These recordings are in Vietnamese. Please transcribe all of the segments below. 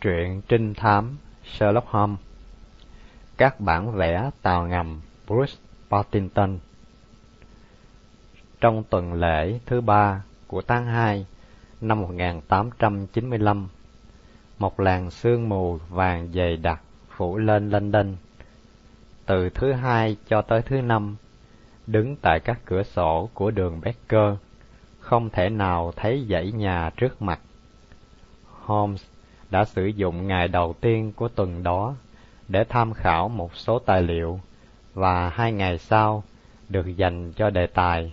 Truyện trinh thám Sherlock Holmes Các bản vẽ tàu ngầm Bruce Partington Trong tuần lễ thứ ba của tháng 2 năm 1895, một làn sương mù vàng dày đặc phủ lên London. Từ thứ hai cho tới thứ năm, đứng tại các cửa sổ của đường Becker, không thể nào thấy dãy nhà trước mặt. Holmes đã sử dụng ngày đầu tiên của tuần đó để tham khảo một số tài liệu và hai ngày sau được dành cho đề tài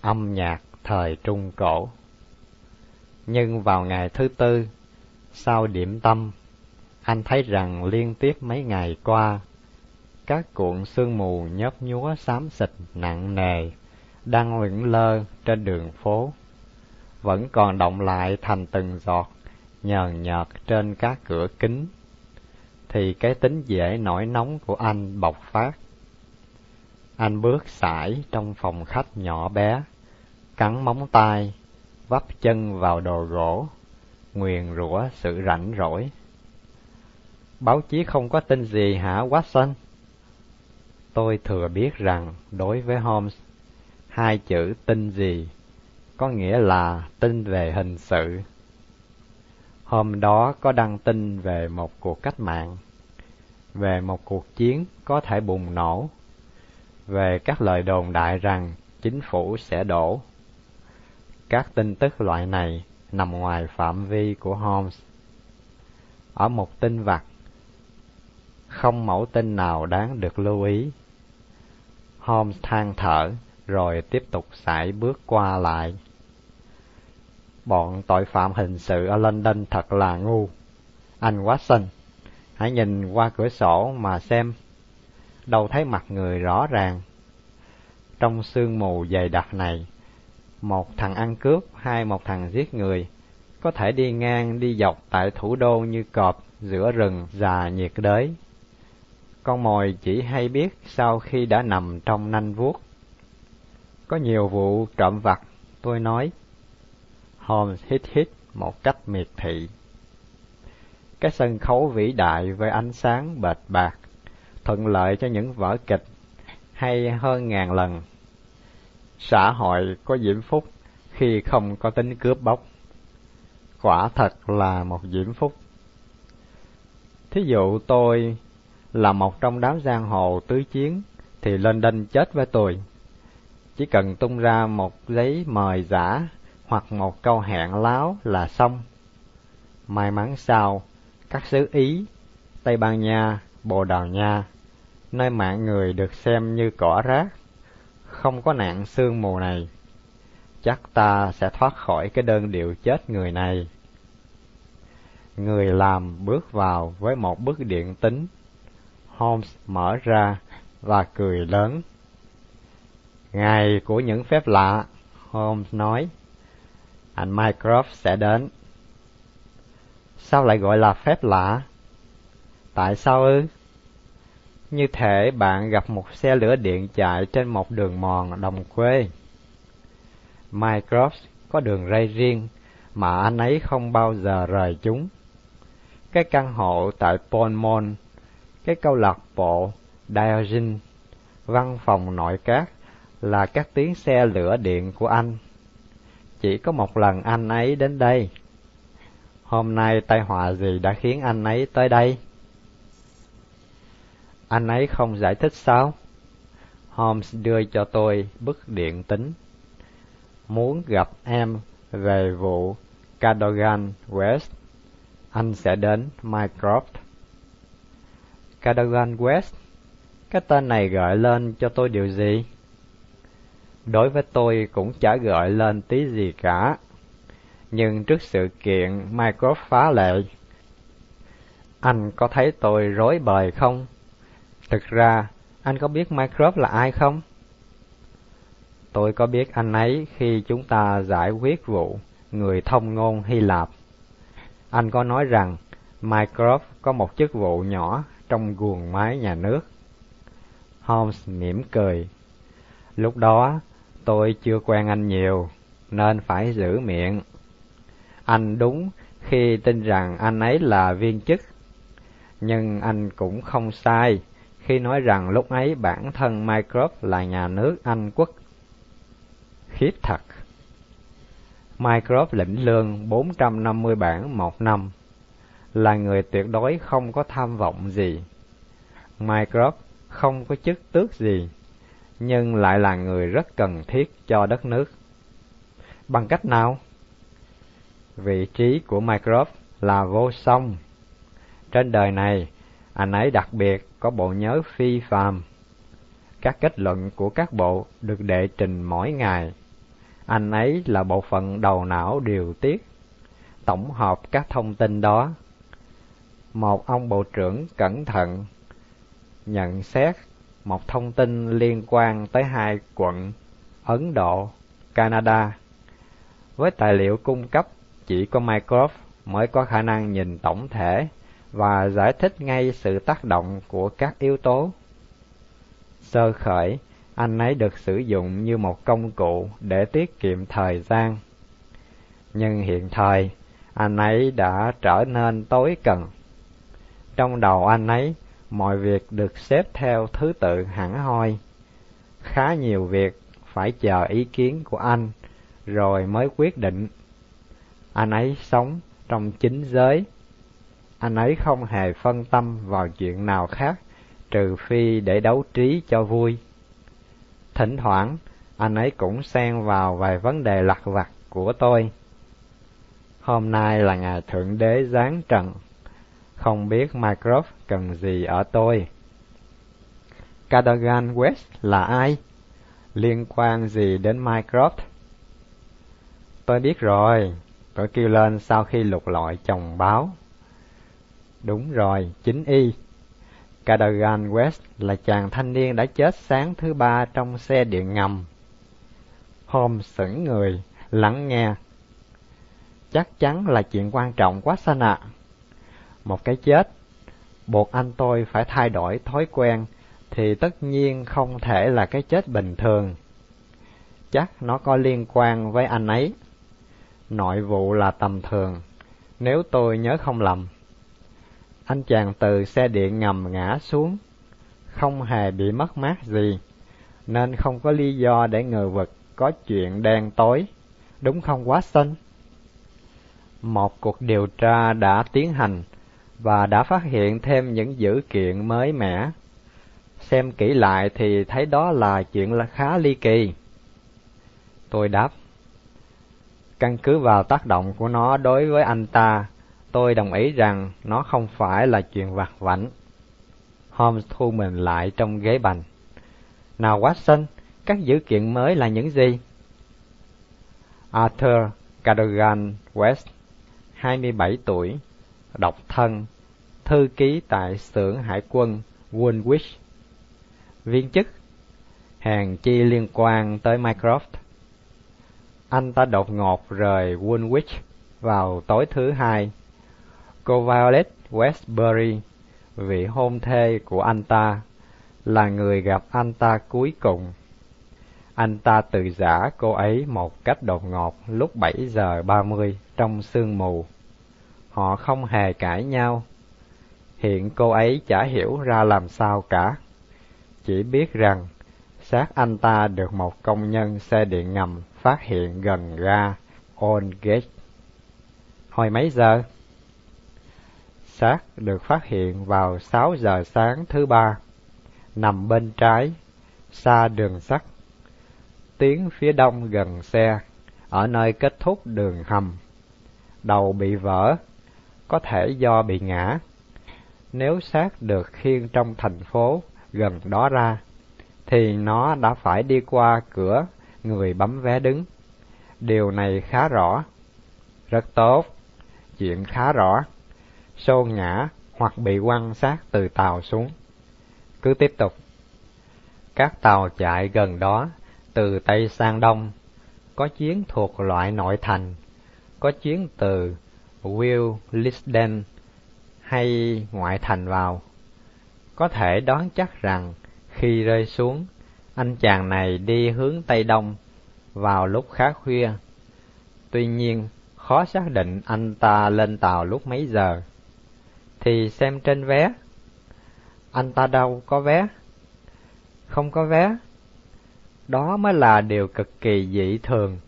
âm nhạc thời Trung Cổ. Nhưng vào ngày thứ tư, sau điểm tâm, anh thấy rằng liên tiếp mấy ngày qua, các cuộn sương mù nhấp nhúa xám xịt nặng nề đang lững lơ trên đường phố, vẫn còn động lại thành từng giọt nhờn nhợt trên các cửa kính, thì cái tính dễ nổi nóng của anh bộc phát. Anh bước sải trong phòng khách nhỏ bé, cắn móng tay, vấp chân vào đồ gỗ, nguyền rủa sự rảnh rỗi. Báo chí không có tin gì hả Watson? Tôi thừa biết rằng đối với Holmes, hai chữ tin gì có nghĩa là tin về hình sự Hôm đó có đăng tin về một cuộc cách mạng, về một cuộc chiến có thể bùng nổ, về các lời đồn đại rằng chính phủ sẽ đổ. Các tin tức loại này nằm ngoài phạm vi của Holmes. Ở một tin vặt, không mẫu tin nào đáng được lưu ý. Holmes than thở rồi tiếp tục sải bước qua lại. Bọn tội phạm hình sự ở London thật là ngu. Anh Watson, hãy nhìn qua cửa sổ mà xem. Đâu thấy mặt người rõ ràng. Trong sương mù dày đặc này, một thằng ăn cướp hay một thằng giết người có thể đi ngang đi dọc tại thủ đô như cọp giữa rừng già nhiệt đới. Con mồi chỉ hay biết sau khi đã nằm trong nanh vuốt. Có nhiều vụ trộm vặt, tôi nói, Holmes hít hít một cách miệt thị. Cái sân khấu vĩ đại với ánh sáng bệt bạc, thuận lợi cho những vở kịch hay hơn ngàn lần. Xã hội có diễm phúc khi không có tính cướp bóc. Quả thật là một diễm phúc. Thí dụ tôi là một trong đám giang hồ tứ chiến thì lên đinh chết với tôi. Chỉ cần tung ra một giấy mời giả hoặc một câu hẹn láo là xong. May mắn sao, các xứ Ý, Tây Ban Nha, Bồ Đào Nha, nơi mạng người được xem như cỏ rác, không có nạn sương mù này. Chắc ta sẽ thoát khỏi cái đơn điệu chết người này. Người làm bước vào với một bức điện tính. Holmes mở ra và cười lớn. Ngày của những phép lạ, Holmes nói anh Mycroft sẽ đến. Sao lại gọi là phép lạ? Tại sao ư? Như thể bạn gặp một xe lửa điện chạy trên một đường mòn đồng quê. Mycroft có đường ray riêng mà anh ấy không bao giờ rời chúng. Cái căn hộ tại Polmont, cái câu lạc bộ Diogen, văn phòng nội các là các tiếng xe lửa điện của anh chỉ có một lần anh ấy đến đây. Hôm nay tai họa gì đã khiến anh ấy tới đây? Anh ấy không giải thích sao? Holmes đưa cho tôi bức điện tính. Muốn gặp em về vụ Cadogan West, anh sẽ đến Mycroft. Cadogan West, cái tên này gợi lên cho tôi điều gì? Đối với tôi cũng chả gợi lên tí gì cả. Nhưng trước sự kiện Microsoft phá lệ, anh có thấy tôi rối bời không? Thực ra, anh có biết Microsoft là ai không? Tôi có biết anh ấy khi chúng ta giải quyết vụ người thông ngôn Hy Lạp. Anh có nói rằng Microsoft có một chức vụ nhỏ trong guồng máy nhà nước. Holmes mỉm cười. Lúc đó, Tôi chưa quen anh nhiều, nên phải giữ miệng. Anh đúng khi tin rằng anh ấy là viên chức. Nhưng anh cũng không sai khi nói rằng lúc ấy bản thân Microsoft là nhà nước Anh quốc. Khiếp thật! Microsoft lĩnh lương 450 bảng một năm, là người tuyệt đối không có tham vọng gì. Microsoft không có chức tước gì, nhưng lại là người rất cần thiết cho đất nước. Bằng cách nào? Vị trí của Microsoft là vô song. Trên đời này, anh ấy đặc biệt có bộ nhớ phi phàm. Các kết luận của các bộ được đệ trình mỗi ngày. Anh ấy là bộ phận đầu não điều tiết, tổng hợp các thông tin đó. Một ông bộ trưởng cẩn thận nhận xét một thông tin liên quan tới hai quận Ấn Độ, Canada. Với tài liệu cung cấp, chỉ có Microsoft mới có khả năng nhìn tổng thể và giải thích ngay sự tác động của các yếu tố. Sơ khởi, anh ấy được sử dụng như một công cụ để tiết kiệm thời gian. Nhưng hiện thời, anh ấy đã trở nên tối cần. Trong đầu anh ấy, mọi việc được xếp theo thứ tự hẳn hoi. Khá nhiều việc phải chờ ý kiến của anh rồi mới quyết định. Anh ấy sống trong chính giới anh ấy không hề phân tâm vào chuyện nào khác trừ phi để đấu trí cho vui. Thỉnh thoảng, anh ấy cũng xen vào vài vấn đề lặt vặt của tôi. Hôm nay là ngày Thượng Đế giáng trần, không biết Mycroft cần gì ở tôi. Cadogan West là ai? Liên quan gì đến Mycroft? Tôi biết rồi, tôi kêu lên sau khi lục lọi chồng báo. Đúng rồi, chính y. Cadogan West là chàng thanh niên đã chết sáng thứ ba trong xe điện ngầm. Hôm sững người, lắng nghe. Chắc chắn là chuyện quan trọng quá xanh ạ. Một cái chết, buộc anh tôi phải thay đổi thói quen, thì tất nhiên không thể là cái chết bình thường. Chắc nó có liên quan với anh ấy. Nội vụ là tầm thường, nếu tôi nhớ không lầm. Anh chàng từ xe điện ngầm ngã xuống, không hề bị mất mát gì, nên không có lý do để ngờ vực có chuyện đen tối, đúng không quá xanh? Một cuộc điều tra đã tiến hành và đã phát hiện thêm những dữ kiện mới mẻ. Xem kỹ lại thì thấy đó là chuyện là khá ly kỳ. Tôi đáp, căn cứ vào tác động của nó đối với anh ta Tôi đồng ý rằng nó không phải là chuyện vặt vãnh. Holmes thu mình lại trong ghế bành. Nào Watson, các dữ kiện mới là những gì? Arthur Cadogan West, 27 tuổi, độc thân, thư ký tại xưởng hải quân Woolwich. Viên chức, hàng chi liên quan tới Mycroft. Anh ta đột ngột rời Woolwich vào tối thứ hai Cô Violet Westbury, vị hôn thê của anh ta, là người gặp anh ta cuối cùng. Anh ta tự giả cô ấy một cách đột ngột lúc 7 giờ 30 trong sương mù. Họ không hề cãi nhau. Hiện cô ấy chả hiểu ra làm sao cả. Chỉ biết rằng xác anh ta được một công nhân xe điện ngầm phát hiện gần ga Old Gate. Hồi mấy giờ? xác được phát hiện vào 6 giờ sáng thứ ba, nằm bên trái, xa đường sắt, tiến phía đông gần xe, ở nơi kết thúc đường hầm. Đầu bị vỡ, có thể do bị ngã. Nếu xác được khiêng trong thành phố gần đó ra, thì nó đã phải đi qua cửa người bấm vé đứng. Điều này khá rõ. Rất tốt, chuyện khá rõ xô ngã hoặc bị quăng xác từ tàu xuống. Cứ tiếp tục. Các tàu chạy gần đó, từ Tây sang Đông, có chuyến thuộc loại nội thành, có chuyến từ Will Lisden hay ngoại thành vào. Có thể đoán chắc rằng khi rơi xuống, anh chàng này đi hướng Tây Đông vào lúc khá khuya. Tuy nhiên, khó xác định anh ta lên tàu lúc mấy giờ. Thì xem trên vé. Anh ta đâu có vé? Không có vé. Đó mới là điều cực kỳ dị thường.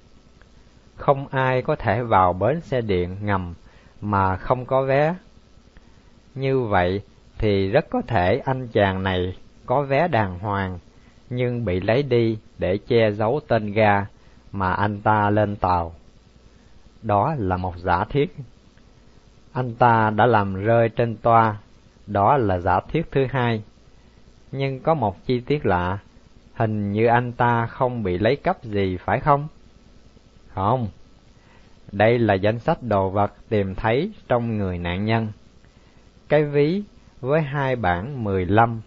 Không ai có thể vào bến xe điện ngầm mà không có vé. Như vậy thì rất có thể anh chàng này có vé đàng hoàng nhưng bị lấy đi để che giấu tên ga mà anh ta lên tàu. Đó là một giả thiết. Anh ta đã làm rơi trên toa, đó là giả thiết thứ hai. Nhưng có một chi tiết lạ, hình như anh ta không bị lấy cắp gì phải không? Không. Đây là danh sách đồ vật tìm thấy trong người nạn nhân. Cái ví với hai bản 15,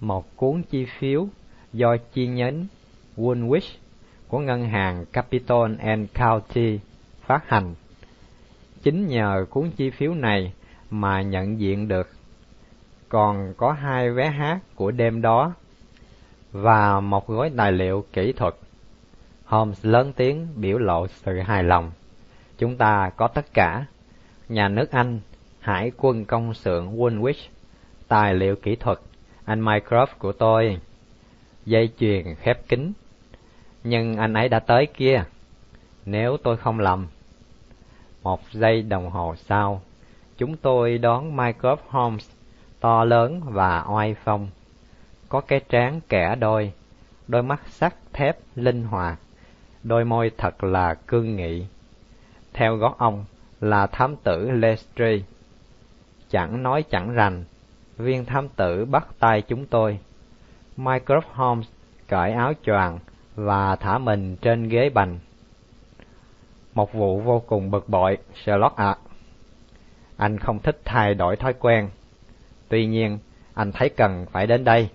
một cuốn chi phiếu do chi nhánh Woolwich của ngân hàng Capital and County phát hành. Chính nhờ cuốn chi phiếu này mà nhận diện được. Còn có hai vé hát của đêm đó và một gói tài liệu kỹ thuật. Holmes lớn tiếng biểu lộ sự hài lòng. Chúng ta có tất cả. Nhà nước Anh, Hải quân công xưởng Woolwich, tài liệu kỹ thuật, anh Mycroft của tôi, dây chuyền khép kín. Nhưng anh ấy đã tới kia, nếu tôi không lầm. Một giây đồng hồ sau, chúng tôi đón Mycroft Holmes, to lớn và oai phong. Có cái trán kẻ đôi, đôi mắt sắt thép linh hoạt, đôi môi thật là cương nghị. Theo gót ông là thám tử Lestrade. Chẳng nói chẳng rành, viên thám tử bắt tay chúng tôi. Mycroft Holmes cởi áo choàng và thả mình trên ghế bành. Một vụ vô cùng bực bội, Sherlock ạ. Anh không thích thay đổi thói quen. Tuy nhiên, anh thấy cần phải đến đây.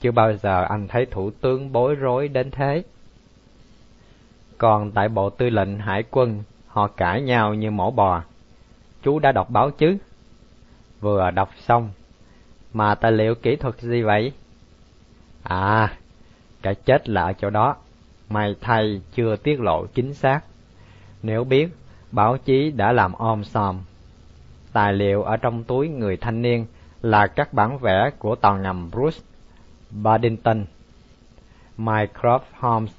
Chưa bao giờ anh thấy thủ tướng bối rối đến thế. Còn tại bộ tư lệnh hải quân, họ cãi nhau như mổ bò. Chú đã đọc báo chứ? Vừa đọc xong. Mà tài liệu kỹ thuật gì vậy? À, cái chết là ở chỗ đó. May thay chưa tiết lộ chính xác. Nếu biết, báo chí đã làm om sòm. Tài liệu ở trong túi người thanh niên là các bản vẽ của tàu ngầm Bruce Badington. Mycroft Holmes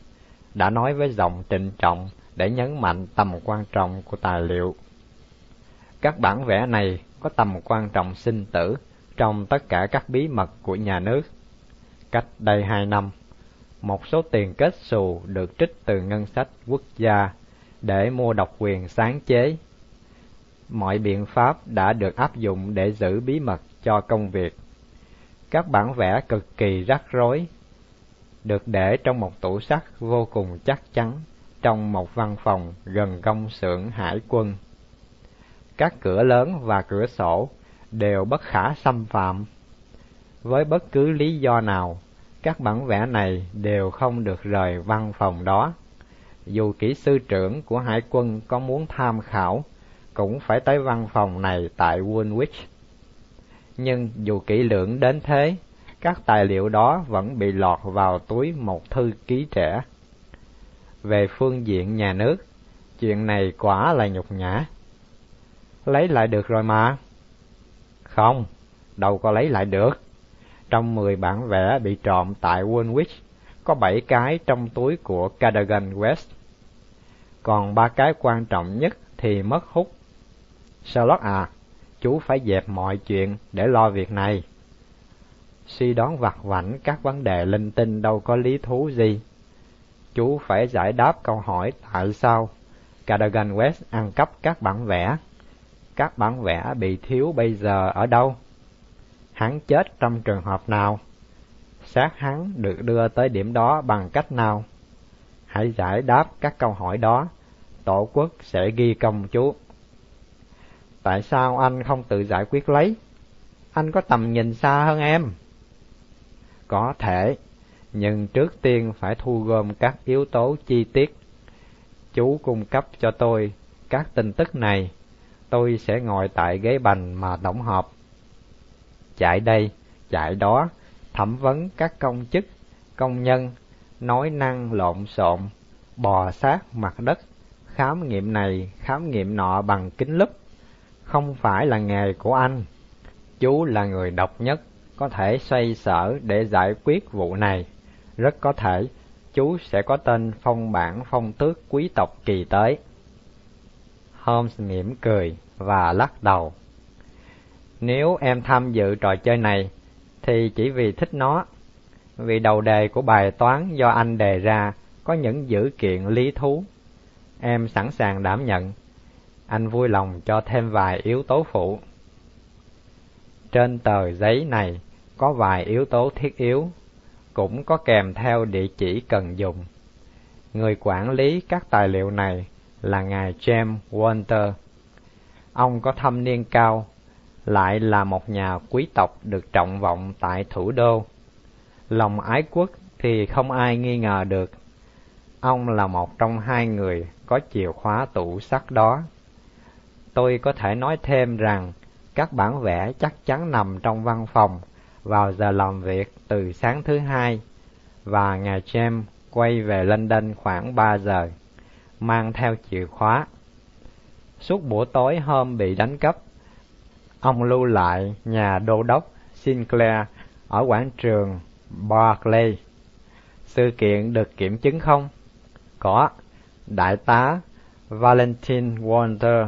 đã nói với giọng trịnh trọng để nhấn mạnh tầm quan trọng của tài liệu. Các bản vẽ này có tầm quan trọng sinh tử trong tất cả các bí mật của nhà nước. Cách đây hai năm, một số tiền kết xù được trích từ ngân sách quốc gia để mua độc quyền sáng chế. Mọi biện pháp đã được áp dụng để giữ bí mật cho công việc. Các bản vẽ cực kỳ rắc rối, được để trong một tủ sắt vô cùng chắc chắn trong một văn phòng gần công xưởng hải quân. Các cửa lớn và cửa sổ đều bất khả xâm phạm. Với bất cứ lý do nào, các bản vẽ này đều không được rời văn phòng đó. Dù kỹ sư trưởng của hải quân có muốn tham khảo, cũng phải tới văn phòng này tại Woolwich. Nhưng dù kỹ lưỡng đến thế, các tài liệu đó vẫn bị lọt vào túi một thư ký trẻ. Về phương diện nhà nước, chuyện này quả là nhục nhã. Lấy lại được rồi mà. Không, đâu có lấy lại được. Trong mười bản vẽ bị trộm tại Woolwich, có bảy cái trong túi của Cadogan West. Còn ba cái quan trọng nhất thì mất hút. Sherlock à, chú phải dẹp mọi chuyện để lo việc này. Suy đoán vặt vảnh các vấn đề linh tinh đâu có lý thú gì. Chú phải giải đáp câu hỏi tại sao Cadogan West ăn cắp các bản vẽ. Các bản vẽ bị thiếu bây giờ ở đâu? Hắn chết trong trường hợp nào? Xác hắn được đưa tới điểm đó bằng cách nào? Hãy giải đáp các câu hỏi đó, tổ quốc sẽ ghi công chú. Tại sao anh không tự giải quyết lấy? Anh có tầm nhìn xa hơn em. Có thể, nhưng trước tiên phải thu gom các yếu tố chi tiết. Chú cung cấp cho tôi các tin tức này tôi sẽ ngồi tại ghế bành mà tổng hợp. Chạy đây, chạy đó, thẩm vấn các công chức, công nhân, nói năng lộn xộn, bò sát mặt đất, khám nghiệm này, khám nghiệm nọ bằng kính lúp. Không phải là nghề của anh. Chú là người độc nhất, có thể xoay sở để giải quyết vụ này. Rất có thể chú sẽ có tên phong bản phong tước quý tộc kỳ tới. Holmes mỉm cười và lắc đầu. Nếu em tham dự trò chơi này, thì chỉ vì thích nó. Vì đầu đề của bài toán do anh đề ra có những dữ kiện lý thú. Em sẵn sàng đảm nhận. Anh vui lòng cho thêm vài yếu tố phụ. Trên tờ giấy này có vài yếu tố thiết yếu, cũng có kèm theo địa chỉ cần dùng. Người quản lý các tài liệu này là ngài James Walter. Ông có thâm niên cao, lại là một nhà quý tộc được trọng vọng tại thủ đô. Lòng ái quốc thì không ai nghi ngờ được. Ông là một trong hai người có chìa khóa tủ sắt đó. Tôi có thể nói thêm rằng các bản vẽ chắc chắn nằm trong văn phòng vào giờ làm việc từ sáng thứ hai và ngài James quay về London khoảng ba giờ, mang theo chìa khóa. Suốt buổi tối hôm bị đánh cắp, ông lưu lại nhà đô đốc Sinclair ở quảng trường Barclay. Sự kiện được kiểm chứng không? Có. Đại tá Valentine Walter,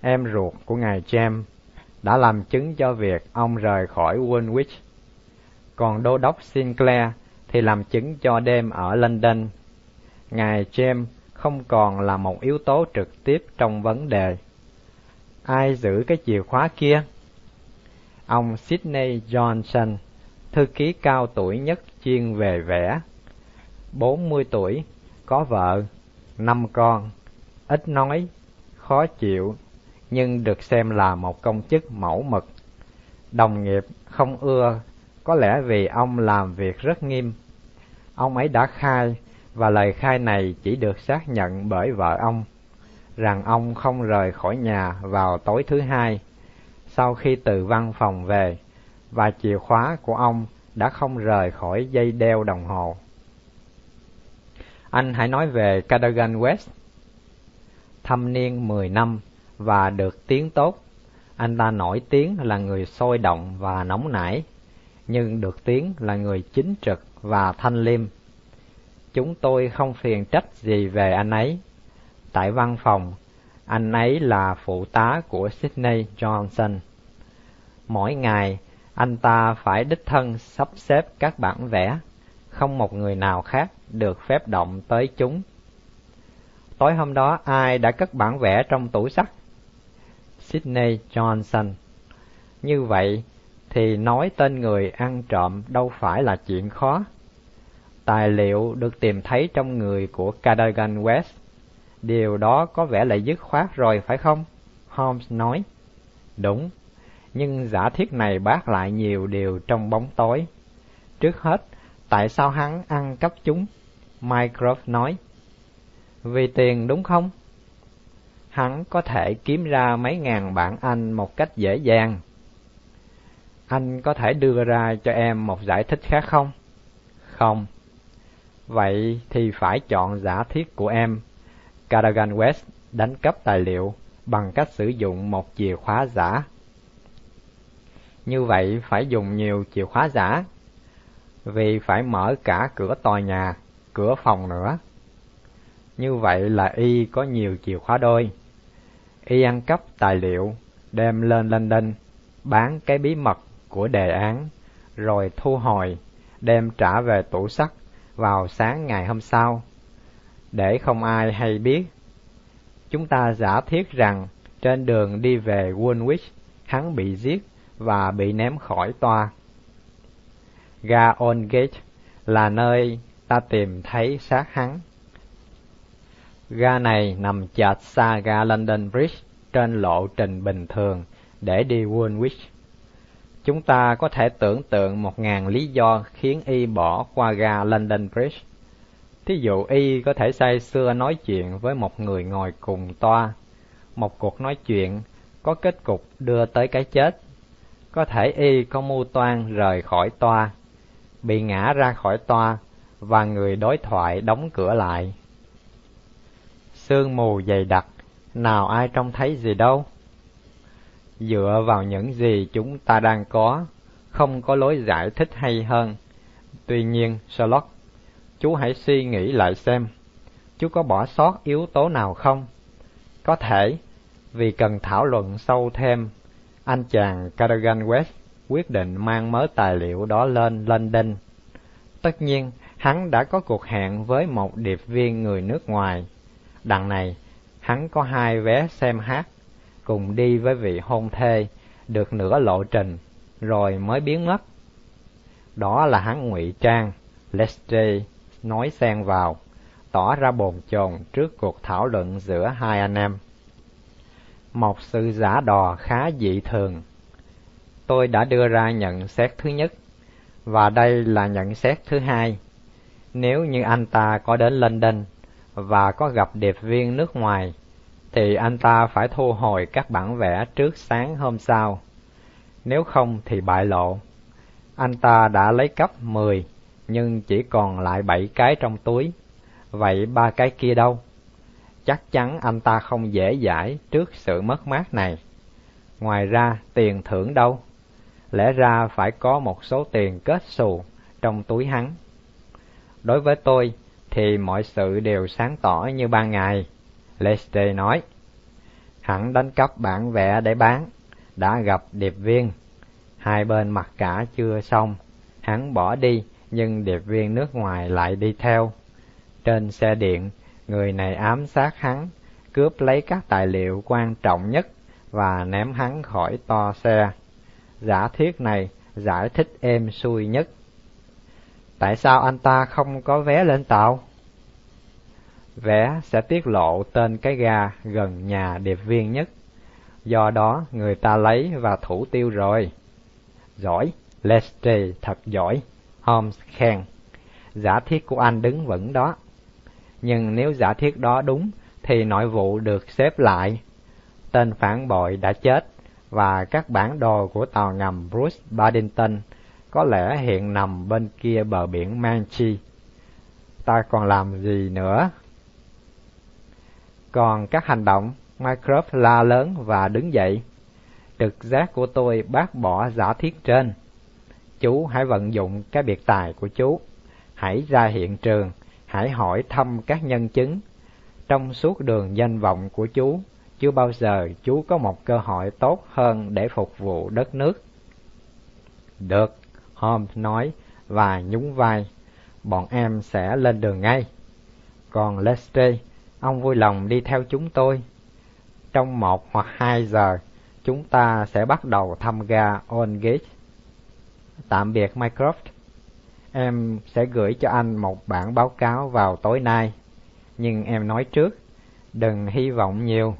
em ruột của ngài James, đã làm chứng cho việc ông rời khỏi Woolwich. Còn đô đốc Sinclair thì làm chứng cho đêm ở London. Ngài James không còn là một yếu tố trực tiếp trong vấn đề. Ai giữ cái chìa khóa kia? Ông Sydney Johnson, thư ký cao tuổi nhất chuyên về vẽ. 40 tuổi, có vợ, năm con, ít nói, khó chịu, nhưng được xem là một công chức mẫu mực. Đồng nghiệp không ưa, có lẽ vì ông làm việc rất nghiêm. Ông ấy đã khai, và lời khai này chỉ được xác nhận bởi vợ ông, rằng ông không rời khỏi nhà vào tối thứ hai, sau khi từ văn phòng về, và chìa khóa của ông đã không rời khỏi dây đeo đồng hồ. Anh hãy nói về Cadogan West. Thâm niên 10 năm và được tiếng tốt. Anh ta nổi tiếng là người sôi động và nóng nảy, nhưng được tiếng là người chính trực và thanh liêm. Chúng tôi không phiền trách gì về anh ấy. Tại văn phòng, anh ấy là phụ tá của Sydney Johnson. Mỗi ngày, anh ta phải đích thân sắp xếp các bản vẽ, không một người nào khác được phép động tới chúng. Tối hôm đó ai đã cất bản vẽ trong tủ sắt? Sydney Johnson. Như vậy thì nói tên người ăn trộm đâu phải là chuyện khó. Tài liệu được tìm thấy trong người của Cadogan West. Điều đó có vẻ là dứt khoát rồi phải không? Holmes nói. Đúng, nhưng giả thiết này bác lại nhiều điều trong bóng tối. Trước hết, tại sao hắn ăn cắp chúng? Mycroft nói. Vì tiền đúng không? Hắn có thể kiếm ra mấy ngàn bản Anh một cách dễ dàng. Anh có thể đưa ra cho em một giải thích khác không? Không. Vậy thì phải chọn giả thiết của em. Cadogan West đánh cắp tài liệu bằng cách sử dụng một chìa khóa giả. Như vậy phải dùng nhiều chìa khóa giả, vì phải mở cả cửa tòa nhà, cửa phòng nữa. Như vậy là y có nhiều chìa khóa đôi. Y ăn cắp tài liệu, đem lên London, bán cái bí mật của đề án, rồi thu hồi, đem trả về tủ sắt vào sáng ngày hôm sau. Để không ai hay biết, chúng ta giả thiết rằng trên đường đi về Woolwich, hắn bị giết và bị ném khỏi toa. Ga Gate là nơi ta tìm thấy xác hắn. Ga này nằm chệch xa ga London Bridge trên lộ trình bình thường để đi Woolwich. Chúng ta có thể tưởng tượng một ngàn lý do khiến y bỏ qua ga London Bridge. Thí dụ y có thể say xưa nói chuyện với một người ngồi cùng toa. Một cuộc nói chuyện có kết cục đưa tới cái chết. Có thể y có mưu toan rời khỏi toa, bị ngã ra khỏi toa và người đối thoại đóng cửa lại. sương mù dày đặc, nào ai trông thấy gì đâu. Dựa vào những gì chúng ta đang có, không có lối giải thích hay hơn. Tuy nhiên, Sherlock, chú hãy suy nghĩ lại xem, chú có bỏ sót yếu tố nào không? Có thể, vì cần thảo luận sâu thêm, anh chàng Cadogan West quyết định mang mớ tài liệu đó lên London. Tất nhiên, hắn đã có cuộc hẹn với một điệp viên người nước ngoài. Đằng này, hắn có hai vé xem hát, cùng đi với vị hôn thê, được nửa lộ trình, rồi mới biến mất. Đó là hắn ngụy trang, Lestrade nói xen vào, tỏ ra bồn chồn trước cuộc thảo luận giữa hai anh em. Một sự giả đò khá dị thường. Tôi đã đưa ra nhận xét thứ nhất, và đây là nhận xét thứ hai. Nếu như anh ta có đến London và có gặp điệp viên nước ngoài, thì anh ta phải thu hồi các bản vẽ trước sáng hôm sau. Nếu không thì bại lộ. Anh ta đã lấy cấp 10, nhưng chỉ còn lại 7 cái trong túi. Vậy ba cái kia đâu? Chắc chắn anh ta không dễ dãi trước sự mất mát này. Ngoài ra, tiền thưởng đâu? Lẽ ra phải có một số tiền kết xù trong túi hắn. Đối với tôi thì mọi sự đều sáng tỏ như ban ngày. Leste nói, hắn đánh cắp bản vẽ để bán, đã gặp điệp viên. Hai bên mặc cả chưa xong, hắn bỏ đi nhưng điệp viên nước ngoài lại đi theo. Trên xe điện, người này ám sát hắn, cướp lấy các tài liệu quan trọng nhất và ném hắn khỏi to xe. Giả thiết này giải thích êm xuôi nhất. Tại sao anh ta không có vé lên tàu? Vé sẽ tiết lộ tên cái ga gần nhà điệp viên nhất. Do đó người ta lấy và thủ tiêu rồi. Giỏi, Lestrade thật giỏi, Holmes khen. Giả thiết của anh đứng vững đó. Nhưng nếu giả thiết đó đúng, thì nội vụ được xếp lại. Tên phản bội đã chết, và các bản đồ của tàu ngầm Bruce Paddington có lẽ hiện nằm bên kia bờ biển Manchi. Ta còn làm gì nữa? Còn các hành động, Mycroft la lớn và đứng dậy. Trực giác của tôi bác bỏ giả thiết trên. Chú hãy vận dụng cái biệt tài của chú. Hãy ra hiện trường, hãy hỏi thăm các nhân chứng. Trong suốt đường danh vọng của chú, chưa bao giờ chú có một cơ hội tốt hơn để phục vụ đất nước. Được, Holmes nói và nhún vai. Bọn em sẽ lên đường ngay. Còn Lestrade, ông vui lòng đi theo chúng tôi. Trong một hoặc hai giờ, chúng ta sẽ bắt đầu thăm ga Gate. Tạm biệt Mycroft. Em sẽ gửi cho anh một bản báo cáo vào tối nay. Nhưng em nói trước, đừng hy vọng nhiều.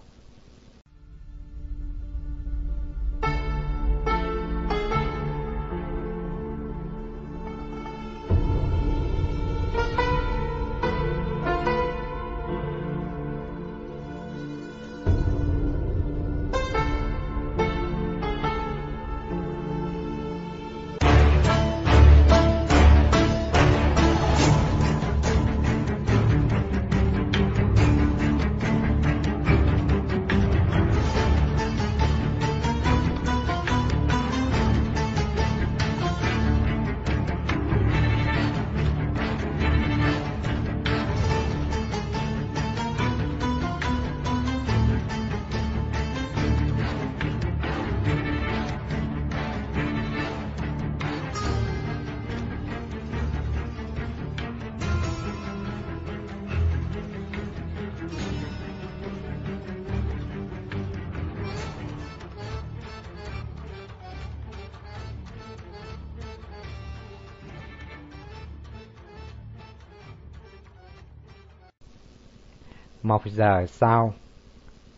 Một giờ sau,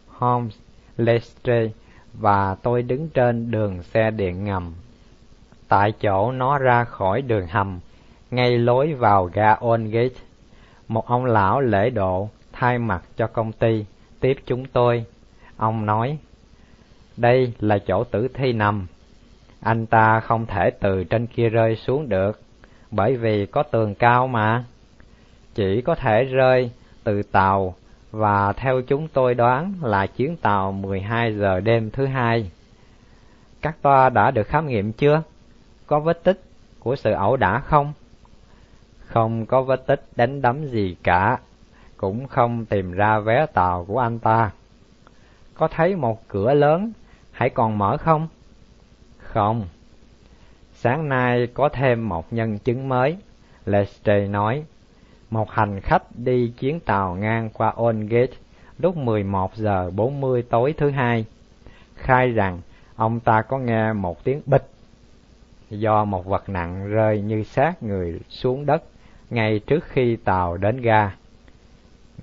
Holmes, Lestrade và tôi đứng trên đường xe điện ngầm. Tại chỗ nó ra khỏi đường hầm, ngay lối vào ga Gate, một ông lão lễ độ thay mặt cho công ty tiếp chúng tôi. Ông nói, đây là chỗ tử thi nằm. Anh ta không thể từ trên kia rơi xuống được, bởi vì có tường cao mà. Chỉ có thể rơi từ tàu và theo chúng tôi đoán là chuyến tàu 12 giờ đêm thứ hai. Các toa đã được khám nghiệm chưa? Có vết tích của sự ẩu đả không? Không có vết tích đánh đấm gì cả, cũng không tìm ra vé tàu của anh ta. Có thấy một cửa lớn, hãy còn mở không? Không. Sáng nay có thêm một nhân chứng mới, Lestrade nói. Một hành khách đi chuyến tàu ngang qua Ondgate lúc 11 giờ 40 tối thứ hai, khai rằng ông ta có nghe một tiếng bịch do một vật nặng rơi như xác người xuống đất ngay trước khi tàu đến ga.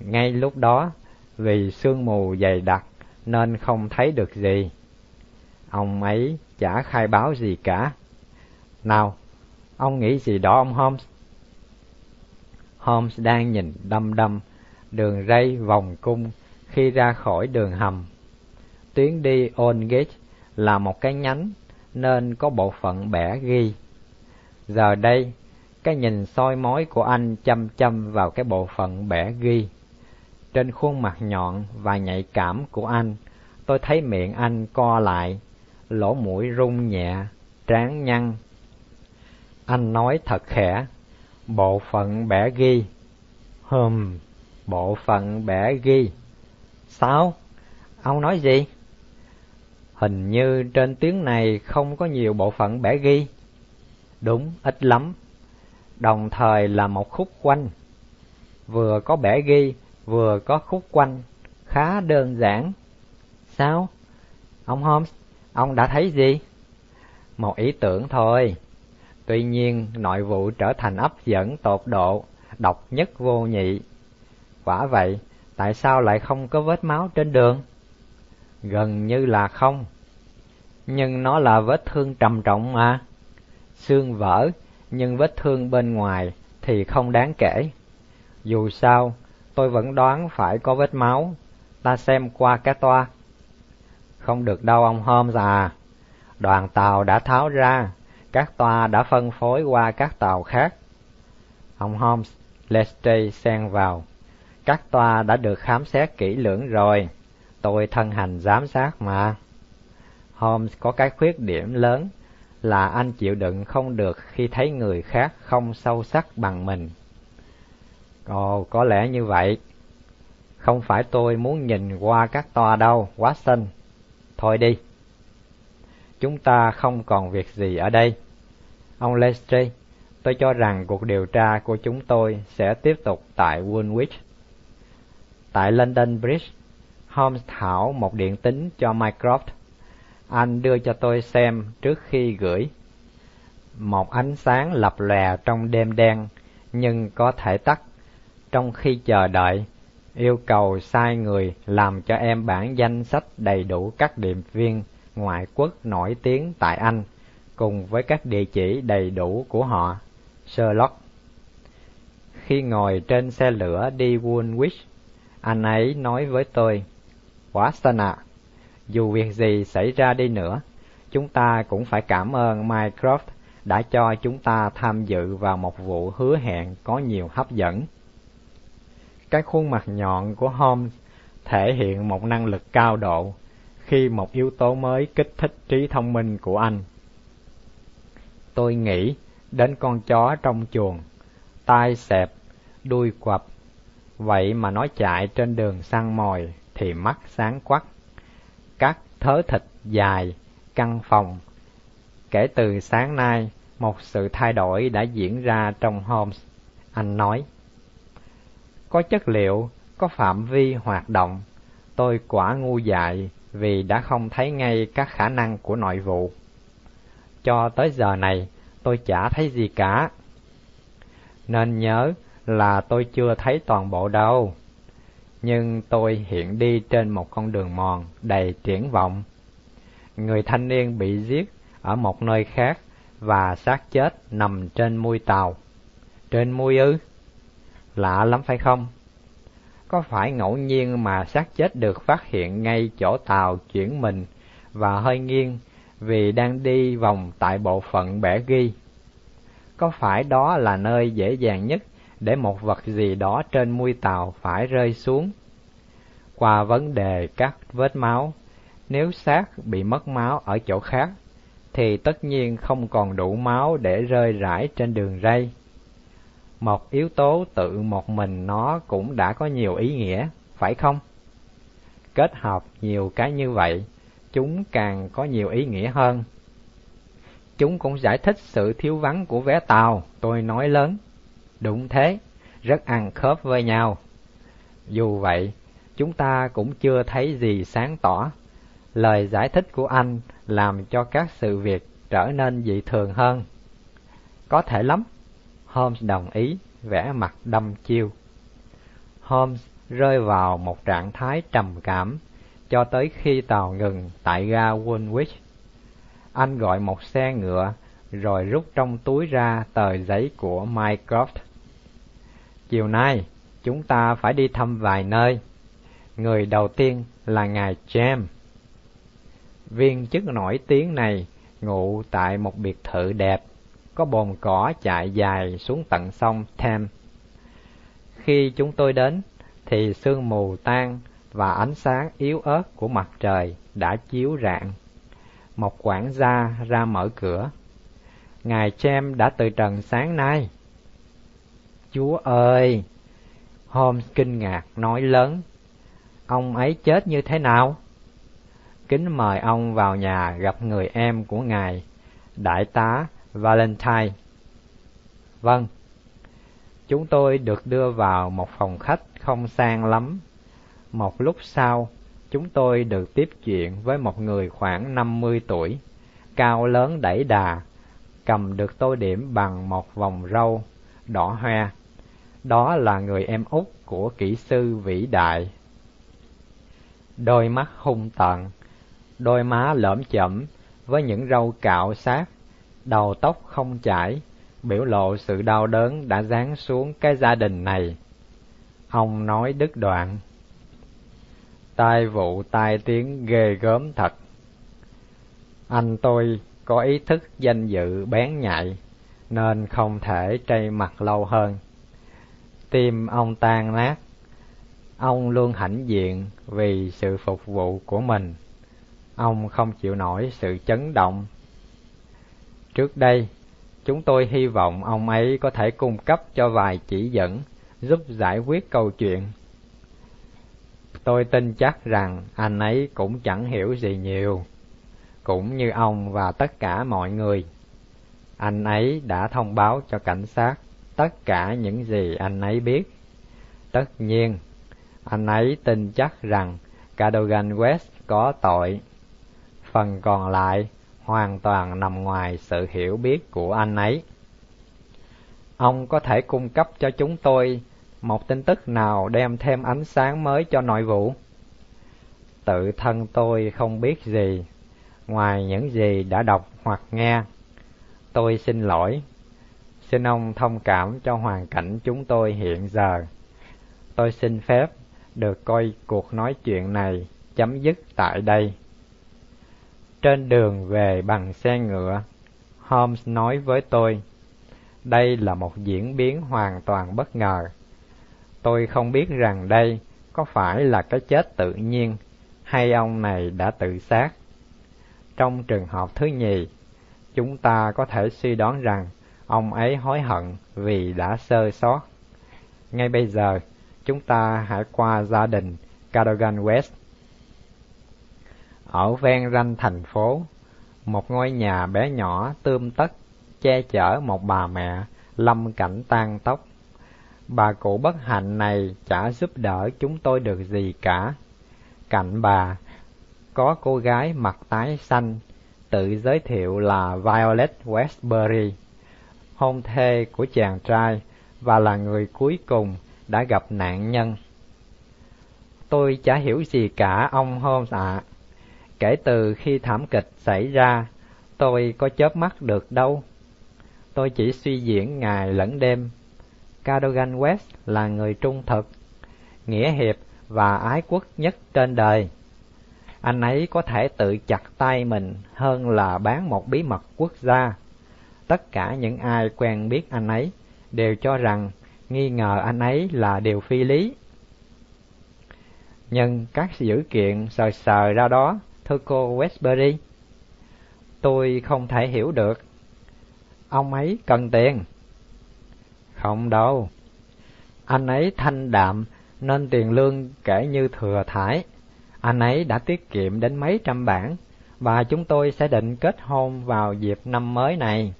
Ngay lúc đó, vì sương mù dày đặc nên không thấy được gì. Ông ấy chả khai báo gì cả. Nào, ông nghĩ gì đó ông Holmes? Holmes đang nhìn đăm đăm đường ray vòng cung khi ra khỏi đường hầm. Tuyến đi Ondgate là một cái nhánh nên có bộ phận bẻ ghi. Giờ đây, cái nhìn soi mói của anh chăm chăm vào cái bộ phận bẻ ghi. Trên khuôn mặt nhọn và nhạy cảm của anh, tôi thấy miệng anh co lại, lỗ mũi rung nhẹ, trán nhăn. Anh nói thật khẽ, bộ phận bẻ ghi. Hừm, bộ phận bẻ ghi. Sao? Ông nói gì? Hình như trên tiếng này không có nhiều bộ phận bẻ ghi. Đúng, ít lắm. Đồng thời là một khúc quanh. Vừa có bẻ ghi, vừa có khúc quanh. Khá đơn giản. Sao? Ông Holmes, ông đã thấy gì? Một ý tưởng thôi. Tuy nhiên, nội vụ trở thành ấp dẫn tột độ, độc nhất vô nhị. Quả vậy, tại sao lại không có vết máu trên đường? Gần như là không. Nhưng nó là vết thương trầm trọng mà. Xương vỡ, nhưng vết thương bên ngoài thì không đáng kể. Dù sao, tôi vẫn đoán phải có vết máu. Ta xem qua cái toa. Không được đâu ông Holmes à. Đoàn tàu đã tháo ra, các toa đã phân phối qua các tàu khác. Ông Holmes, Lestrade xen vào. Các toa đã được khám xét kỹ lưỡng rồi. Tôi thân hành giám sát mà. Holmes có cái khuyết điểm lớn là anh chịu đựng không được khi thấy người khác không sâu sắc bằng mình. Ồ, có lẽ như vậy. Không phải tôi muốn nhìn qua các toa đâu, Watson. Thôi đi. Chúng ta không còn việc gì ở đây. Ông Lestrade, tôi cho rằng cuộc điều tra của chúng tôi sẽ tiếp tục tại Woolwich. Tại London Bridge, Holmes thảo một điện tính cho Mycroft. Anh đưa cho tôi xem trước khi gửi. Một ánh sáng lập lòe trong đêm đen, nhưng có thể tắt. Trong khi chờ đợi, yêu cầu sai người làm cho em bản danh sách đầy đủ các điệp viên ngoại quốc nổi tiếng tại Anh, cùng với các địa chỉ đầy đủ của họ. Sherlock Khi ngồi trên xe lửa đi Woolwich, anh ấy nói với tôi, Watson ạ, dù việc gì xảy ra đi nữa, chúng ta cũng phải cảm ơn Mycroft đã cho chúng ta tham dự vào một vụ hứa hẹn có nhiều hấp dẫn. Cái khuôn mặt nhọn của Holmes thể hiện một năng lực cao độ khi một yếu tố mới kích thích trí thông minh của anh. Tôi nghĩ đến con chó trong chuồng, tai xẹp, đuôi quặp, vậy mà nó chạy trên đường săn mồi thì mắt sáng quắc. Các thớ thịt dài, căn phòng. Kể từ sáng nay, một sự thay đổi đã diễn ra trong Holmes. Anh nói, có chất liệu, có phạm vi hoạt động. Tôi quả ngu dại vì đã không thấy ngay các khả năng của nội vụ. Cho tới giờ này, tôi chả thấy gì cả. Nên nhớ là tôi chưa thấy toàn bộ đâu. Nhưng tôi hiện đi trên một con đường mòn đầy triển vọng. Người thanh niên bị giết ở một nơi khác và xác chết nằm trên mui tàu. Trên mui ư? Lạ lắm phải không? Có phải ngẫu nhiên mà xác chết được phát hiện ngay chỗ tàu chuyển mình và hơi nghiêng vì đang đi vòng tại bộ phận bẻ ghi? Có phải đó là nơi dễ dàng nhất để một vật gì đó trên mui tàu phải rơi xuống? Qua vấn đề các vết máu, nếu xác bị mất máu ở chỗ khác, thì tất nhiên không còn đủ máu để rơi rải trên đường ray. Một yếu tố tự một mình nó cũng đã có nhiều ý nghĩa, phải không? Kết hợp nhiều cái như vậy, chúng càng có nhiều ý nghĩa hơn. Chúng cũng giải thích sự thiếu vắng của vé tàu, tôi nói lớn. Đúng thế, rất ăn khớp với nhau. Dù vậy, chúng ta cũng chưa thấy gì sáng tỏ. Lời giải thích của anh làm cho các sự việc trở nên dị thường hơn. Có thể lắm, Holmes đồng ý, vẽ mặt đâm chiêu. Holmes rơi vào một trạng thái trầm cảm cho tới khi tàu ngừng tại ga Woolwich. Anh gọi một xe ngựa rồi rút trong túi ra tờ giấy của Mycroft. Chiều nay, chúng ta phải đi thăm vài nơi. Người đầu tiên là ngài James. Viên chức nổi tiếng này ngụ tại một biệt thự đẹp, có bồn cỏ chạy dài xuống tận sông Thames. Khi chúng tôi đến, thì sương mù tan và ánh sáng yếu ớt của mặt trời đã chiếu rạng. Một quản gia ra mở cửa. Ngài Chem đã từ trần sáng nay. Chúa ơi! Holmes kinh ngạc nói lớn. Ông ấy chết như thế nào? Kính mời ông vào nhà gặp người em của ngài, Đại tá Valentine. Vâng. Chúng tôi được đưa vào một phòng khách không sang lắm. Một lúc sau, chúng tôi được tiếp chuyện với một người khoảng năm mươi tuổi, cao lớn đẩy đà, cầm được tô điểm bằng một vòng râu đỏ hoe. Đó là người em út của kỹ sư vĩ đại. Đôi mắt hung tợn, đôi má lởm chởm với những râu cạo sát, đầu tóc không chải, biểu lộ sự đau đớn đã giáng xuống cái gia đình này. Ông nói đứt đoạn. Tai vụ tai tiếng ghê gớm thật. Anh tôi có ý thức danh dự bén nhạy, nên không thể trây mặt lâu hơn. Tim ông tan nát, ông luôn hãnh diện vì sự phục vụ của mình. Ông không chịu nổi sự chấn động. Trước đây, chúng tôi hy vọng ông ấy có thể cung cấp cho vài chỉ dẫn giúp giải quyết câu chuyện. Tôi tin chắc rằng anh ấy cũng chẳng hiểu gì nhiều, cũng như ông và tất cả mọi người. Anh ấy đã thông báo cho cảnh sát tất cả những gì anh ấy biết. Tất nhiên, anh ấy tin chắc rằng Cadogan West có tội. Phần còn lại hoàn toàn nằm ngoài sự hiểu biết của anh ấy. Ông có thể cung cấp cho chúng tôi một tin tức nào đem thêm ánh sáng mới cho nội vụ? Tự thân tôi không biết gì, ngoài những gì đã đọc hoặc nghe. Tôi xin lỗi, xin ông thông cảm cho hoàn cảnh chúng tôi hiện giờ. Tôi xin phép được coi cuộc nói chuyện này chấm dứt tại đây. Trên đường về bằng xe ngựa, Holmes nói với tôi, đây là một diễn biến hoàn toàn bất ngờ. Tôi không biết rằng đây có phải là cái chết tự nhiên hay ông này đã tự sát. Trong trường hợp thứ nhì, chúng ta có thể suy đoán rằng ông ấy hối hận vì đã sơ sót. Ngay bây giờ, chúng ta hãy qua gia đình Cadogan West. Ở ven ranh thành phố, một ngôi nhà bé nhỏ tươm tất che chở một bà mẹ lâm cảnh tan tóc. Bà cụ bất hạnh này chả giúp đỡ chúng tôi được gì cả. Cạnh bà có cô gái mặt tái xanh, tự giới thiệu là Violet Westbury, hôn thê của chàng trai và là người cuối cùng đã gặp nạn nhân. Tôi chả hiểu gì cả ông Holmes ạ. Kể từ khi thảm kịch xảy ra, tôi có chớp mắt được đâu. Tôi chỉ suy diễn ngày lẫn đêm. Cadogan West là người trung thực, nghĩa hiệp và ái quốc nhất trên đời. Anh ấy có thể tự chặt tay mình hơn là bán một bí mật quốc gia. Tất cả những ai quen biết anh ấy đều cho rằng nghi ngờ anh ấy là điều phi lý. Nhưng các dữ kiện sờ sờ ra đó, thưa cô Westbury. Tôi không thể hiểu được. Ông ấy cần tiền. Không đâu. Anh ấy thanh đạm nên tiền lương kể như thừa thải. Anh ấy đã tiết kiệm đến mấy trăm bảng và chúng tôi sẽ định kết hôn vào dịp năm mới này.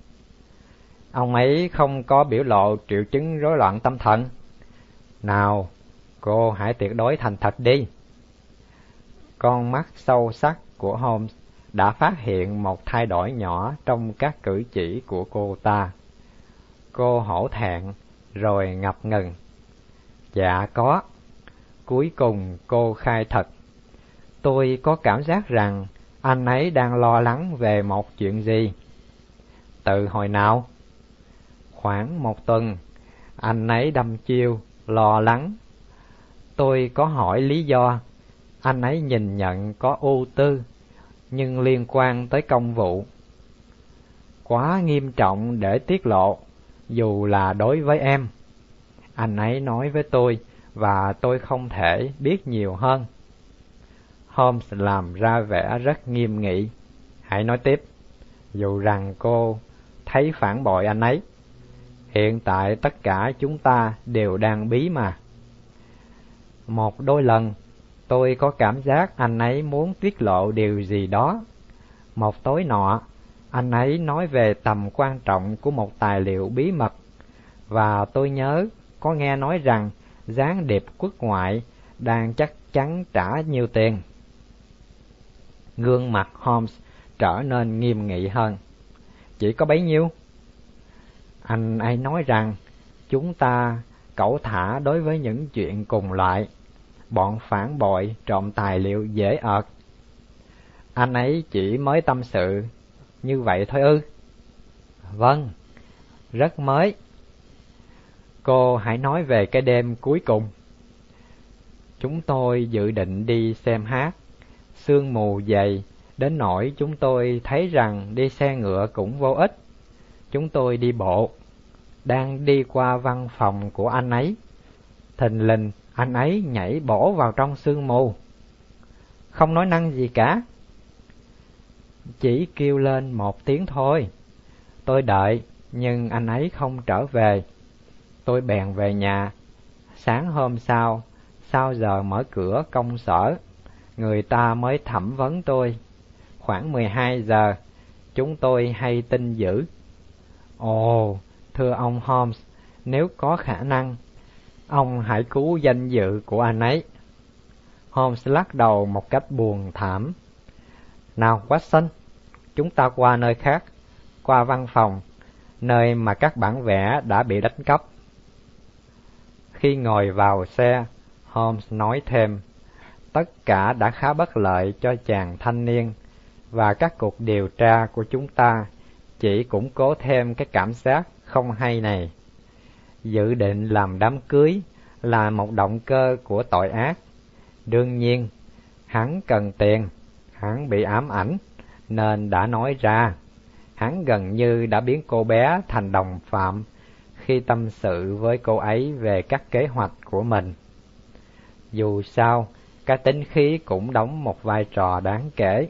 Ông ấy không có biểu lộ triệu chứng rối loạn tâm thần. Nào, cô hãy tuyệt đối thành thật đi. Con mắt sâu sắc của Holmes đã phát hiện một thay đổi nhỏ trong các cử chỉ của cô ta. Cô hổ thẹn, rồi ngập ngừng. Dạ có. Cuối cùng cô khai thật. Tôi có cảm giác rằng anh ấy đang lo lắng về một chuyện gì. Từ hồi nào? Khoảng một tuần, anh ấy đâm chiêu, lo lắng. Tôi có hỏi lý do, anh ấy nhìn nhận có ưu tư, nhưng liên quan tới công vụ. Quá nghiêm trọng để tiết lộ, dù là đối với em. Anh ấy nói với tôi, và tôi không thể biết nhiều hơn. Holmes làm ra vẻ rất nghiêm nghị. Hãy nói tiếp, dù rằng cô thấy phản bội anh ấy. Hiện tại tất cả chúng ta đều đang bí mà. Một đôi lần, tôi có cảm giác anh ấy muốn tiết lộ điều gì đó. Một tối nọ, anh ấy nói về tầm quan trọng của một tài liệu bí mật, và tôi nhớ có nghe nói rằng gián điệp quốc ngoại đang chắc chắn trả nhiều tiền. Gương mặt Holmes trở nên nghiêm nghị hơn. Chỉ có bấy nhiêu? Anh ấy nói rằng chúng ta cẩu thả đối với những chuyện cùng loại. Bọn phản bội trộm tài liệu dễ ợt. Anh ấy chỉ mới tâm sự như vậy thôi ư? Vâng, rất mới. Cô hãy nói về cái đêm cuối cùng. Chúng tôi dự định đi xem hát. Sương mù dày, đến nỗi chúng tôi thấy rằng đi xe ngựa cũng vô ích. Chúng tôi đi bộ, đang đi qua văn phòng của anh ấy. Thình lình, anh ấy nhảy bổ vào trong sương mù. Không nói năng gì cả. Chỉ kêu lên một tiếng thôi. Tôi đợi, nhưng anh ấy không trở về. Tôi bèn về nhà. Sáng hôm sau, sau giờ mở cửa công sở, người ta mới thẩm vấn tôi. Khoảng 12 giờ, chúng tôi hay tin dữ. Ồ, thưa ông Holmes, nếu có khả năng, ông hãy cứu danh dự của anh ấy. Holmes lắc đầu một cách buồn thảm. Nào Watson, chúng ta qua nơi khác, qua văn phòng, nơi mà các bản vẽ đã bị đánh cắp. Khi ngồi vào xe, Holmes nói thêm, tất cả đã khá bất lợi cho chàng thanh niên, và các cuộc điều tra của chúng ta chỉ củng cố thêm cái cảm giác không hay này. Dự định làm đám cưới là một động cơ của tội ác. Đương nhiên, hắn cần tiền, hắn bị ám ảnh, nên đã nói ra. Hắn gần như đã biến cô bé thành đồng phạm khi tâm sự với cô ấy về các kế hoạch của mình. Dù sao, cái tính khí cũng đóng một vai trò đáng kể.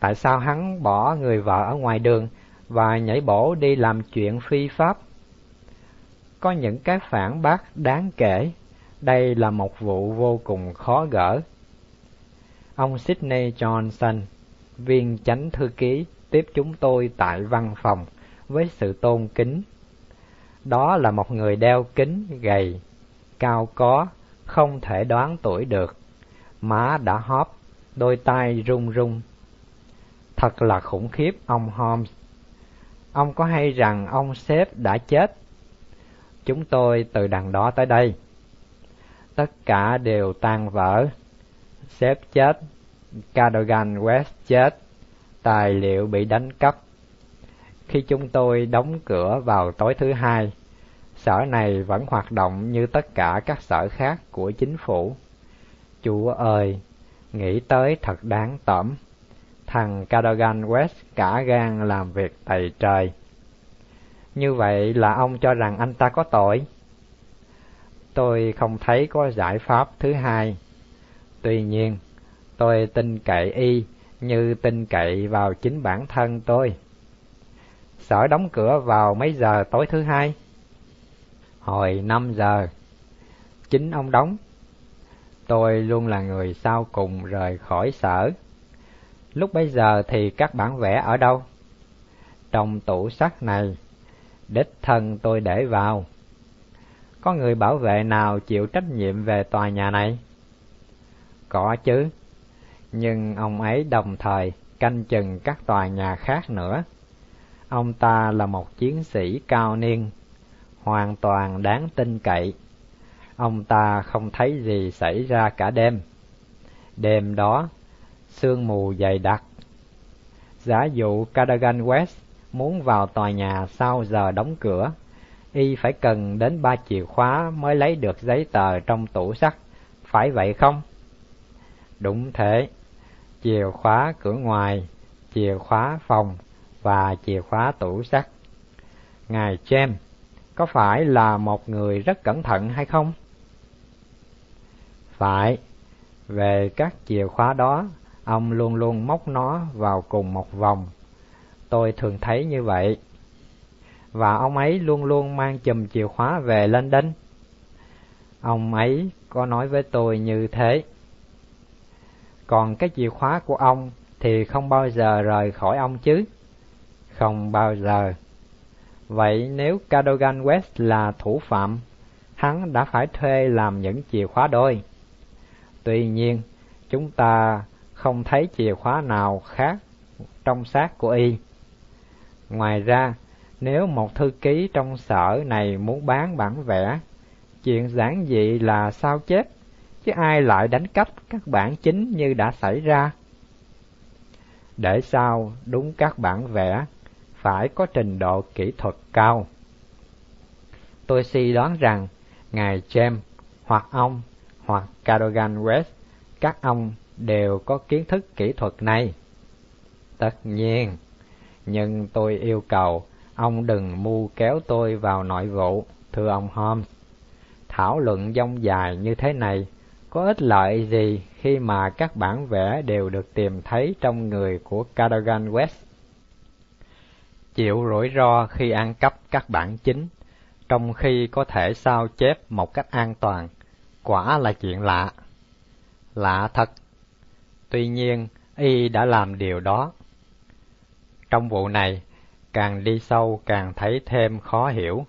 Tại sao hắn bỏ người vợ ở ngoài đường và nhảy bổ đi làm chuyện phi pháp? Có những cái phản bác đáng kể, đây là một vụ vô cùng khó gỡ. Ông Sydney Johnson, viên chánh thư ký, tiếp chúng tôi tại văn phòng với sự tôn kính đó là một người đeo kính gầy, cao có, không thể đoán tuổi được. Má đã hóp, đôi tay run run. Thật là khủng khiếp ông Holmes. Ông có hay rằng ông sếp đã chết? Chúng tôi từ đằng đó tới đây. Tất cả đều tan vỡ. Sếp chết, Cadogan West chết, tài liệu bị đánh cắp, khi chúng tôi đóng cửa vào tối thứ hai, sở này vẫn hoạt động như tất cả các sở khác của chính phủ. Chúa ơi, nghĩ tới thật đáng tởm. Thằng Cadogan West cả gan làm việc tày trời. Như vậy là ông cho rằng anh ta có tội? tôi không thấy có giải pháp thứ hai. Tuy nhiên, tôi tin cậy y như tin cậy vào chính bản thân tôi. Sở đóng cửa vào mấy giờ tối thứ hai? Hồi năm giờ. Chính ông đóng. Tôi luôn là người sau cùng rời khỏi sở. Lúc bấy giờ thì các bản vẽ ở đâu? Trong tủ sắt này, đích thân tôi để vào. Có người bảo vệ nào chịu trách nhiệm về tòa nhà này? Có chứ, nhưng ông ấy đồng thời canh chừng các tòa nhà khác nữa. Ông ta là một chiến sĩ cao niên, hoàn toàn đáng tin cậy. Ông ta không thấy gì xảy ra cả đêm. Đêm đó, sương mù dày đặc. Giả dụ Cadogan West muốn vào tòa nhà sau giờ đóng cửa, y phải cần đến ba chìa khóa mới lấy được giấy tờ trong tủ sắt, phải vậy không? Đúng thế, chìa khóa cửa ngoài, chìa khóa phòng và chìa khóa tủ sắt. Ngài James, có phải là một người rất cẩn thận hay không? Phải, về các chìa khóa đó, ông luôn luôn móc nó vào cùng một vòng. Tôi thường thấy như vậy. Và ông ấy luôn luôn mang chùm chìa khóa về London. Ông ấy có nói với tôi như thế. Còn cái chìa khóa của ông thì không bao giờ rời khỏi ông chứ? Không bao giờ. Vậy nếu Cadogan West là thủ phạm, hắn đã phải thuê làm những chìa khóa đôi. Tuy nhiên, chúng ta không thấy chìa khóa nào khác trong xác của y. Ngoài ra, nếu một thư ký trong sở này muốn bán bản vẽ, chuyện giản dị là sao chép, chứ ai lại đánh cắp các bản chính như đã xảy ra. Để sao đúng các bản vẽ, phải có trình độ kỹ thuật cao. Tôi suy đoán rằng, Ngài James hoặc ông hoặc Cadogan West, các ông đều có kiến thức kỹ thuật này. Tất nhiên, nhưng tôi yêu cầu ông đừng mưu kéo tôi vào nội vụ, thưa ông Holmes. Thảo luận dông dài như thế này có ích lợi gì khi mà các bản vẽ đều được tìm thấy trong người của Cadogan West? Chịu rủi ro khi ăn cắp các bản chính, trong khi có thể sao chép một cách an toàn, quả là chuyện lạ. Lạ thật. Tuy nhiên, y đã làm điều đó. Trong vụ này, càng đi sâu càng thấy thêm khó hiểu.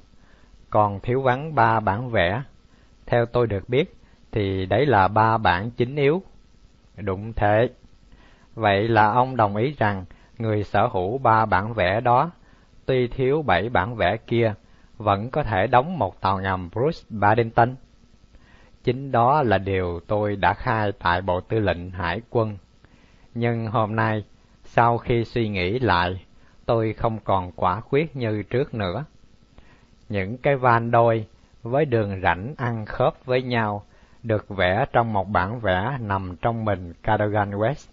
Còn thiếu vắng ba bản vẽ. Theo tôi được biết, thì đấy là ba bản chính yếu. đụng thế. Vậy là ông đồng ý rằng người sở hữu ba bản vẽ đó, tuy thiếu bảy bản vẽ kia, vẫn có thể đóng một tàu ngầm Bruce Badington. Chính đó là điều tôi đã khai tại Bộ Tư lệnh Hải quân. Nhưng hôm nay, sau khi suy nghĩ lại, tôi không còn quả quyết như trước nữa. Những cái van đôi với đường rãnh ăn khớp với nhau được vẽ trong một bản vẽ nằm trong mình Cadogan West.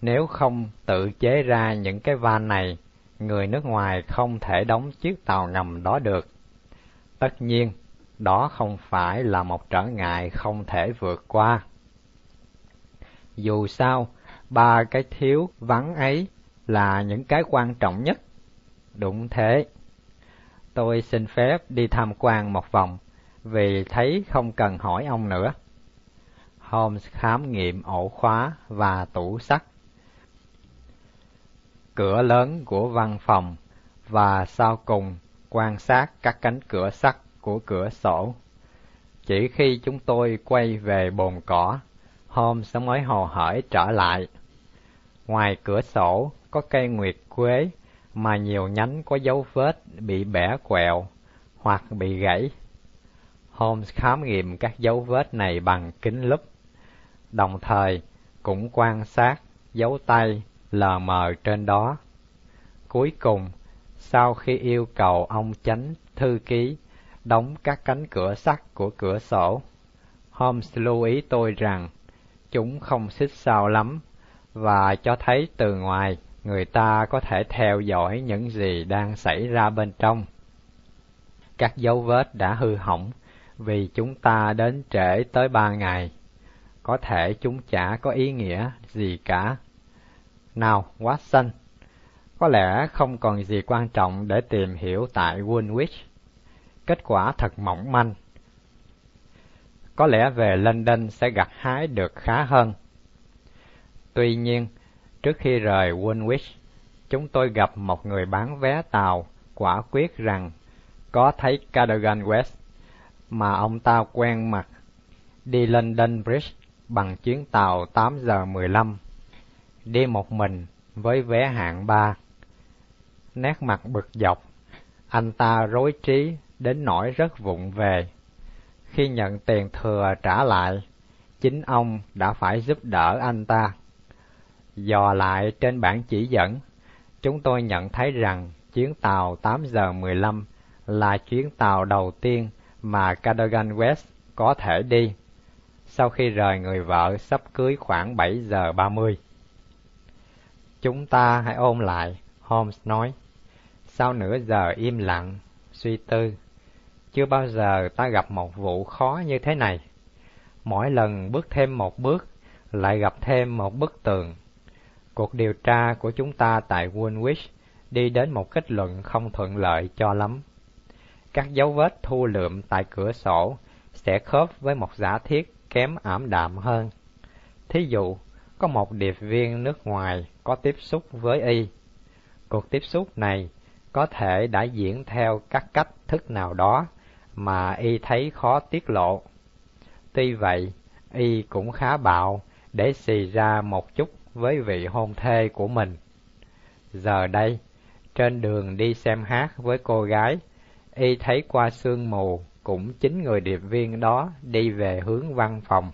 Nếu không tự chế ra những cái van này, người nước ngoài không thể đóng chiếc tàu ngầm đó được. Tất nhiên, đó không phải là một trở ngại không thể vượt qua. Dù sao, ba cái thiếu vắng ấy là những cái quan trọng nhất. Đúng thế. Tôi xin phép đi tham quan một vòng, vì thấy không cần hỏi ông nữa. Holmes khám nghiệm ổ khóa và tủ sắt. Cửa lớn của văn phòng và sau cùng quan sát các cánh cửa sắt của cửa sổ. Chỉ khi chúng tôi quay về bồn cỏ, Holmes mới hồ hởi trở lại. Ngoài cửa sổ có cây nguyệt quế mà nhiều nhánh có dấu vết bị bẻ quẹo hoặc bị gãy. Holmes khám nghiệm các dấu vết này bằng kính lúp, đồng thời cũng quan sát dấu tay lờ mờ trên đó. Cuối cùng, sau khi yêu cầu ông chánh thư ký đóng các cánh cửa sắt của cửa sổ, Holmes lưu ý tôi rằng chúng không xích sao lắm và cho thấy từ ngoài người ta có thể theo dõi những gì đang xảy ra bên trong. Các dấu vết đã hư hỏng vì chúng ta đến trễ tới ba ngày. Có thể chúng chả có ý nghĩa gì cả. Nào, Watson, có lẽ không còn gì quan trọng để tìm hiểu tại Woolwich. Kết quả thật mỏng manh. Có lẽ về London sẽ gặt hái được khá hơn. Tuy nhiên, trước khi rời Woolwich, chúng tôi gặp một người bán vé tàu quả quyết rằng có thấy Cadogan West mà ông ta quen mặt đi London Bridge bằng chuyến tàu 8 giờ 15, đi một mình với vé hạng ba. Nét mặt bực dọc, anh ta rối trí đến nỗi rất vụng về. Khi nhận tiền thừa trả lại, chính ông đã phải giúp đỡ anh ta. Dò lại trên bản chỉ dẫn, chúng tôi nhận thấy rằng chuyến tàu 8 giờ 15 là chuyến tàu đầu tiên mà Cadogan West có thể đi sau khi rời người vợ sắp cưới khoảng 7 giờ 30. Chúng ta hãy ôm lại, Holmes nói. Sau nửa giờ im lặng, suy tư, chưa bao giờ ta gặp một vụ khó như thế này. Mỗi lần bước thêm một bước, lại gặp thêm một bức tường. Cuộc điều tra của chúng ta tại Woolwich đi đến một kết luận không thuận lợi cho lắm. Các dấu vết thu lượm tại cửa sổ sẽ khớp với một giả thiết kém ảm đạm hơn. Thí dụ, có một điệp viên nước ngoài có tiếp xúc với y. Cuộc tiếp xúc này có thể đã diễn theo các cách thức nào đó mà y thấy khó tiết lộ. Tuy vậy, y cũng khá bạo để xì ra một chút với vị hôn thê của mình. Giờ đây, trên đường đi xem hát với cô gái, y thấy qua sương mù cũng chính người điệp viên đó đi về hướng văn phòng.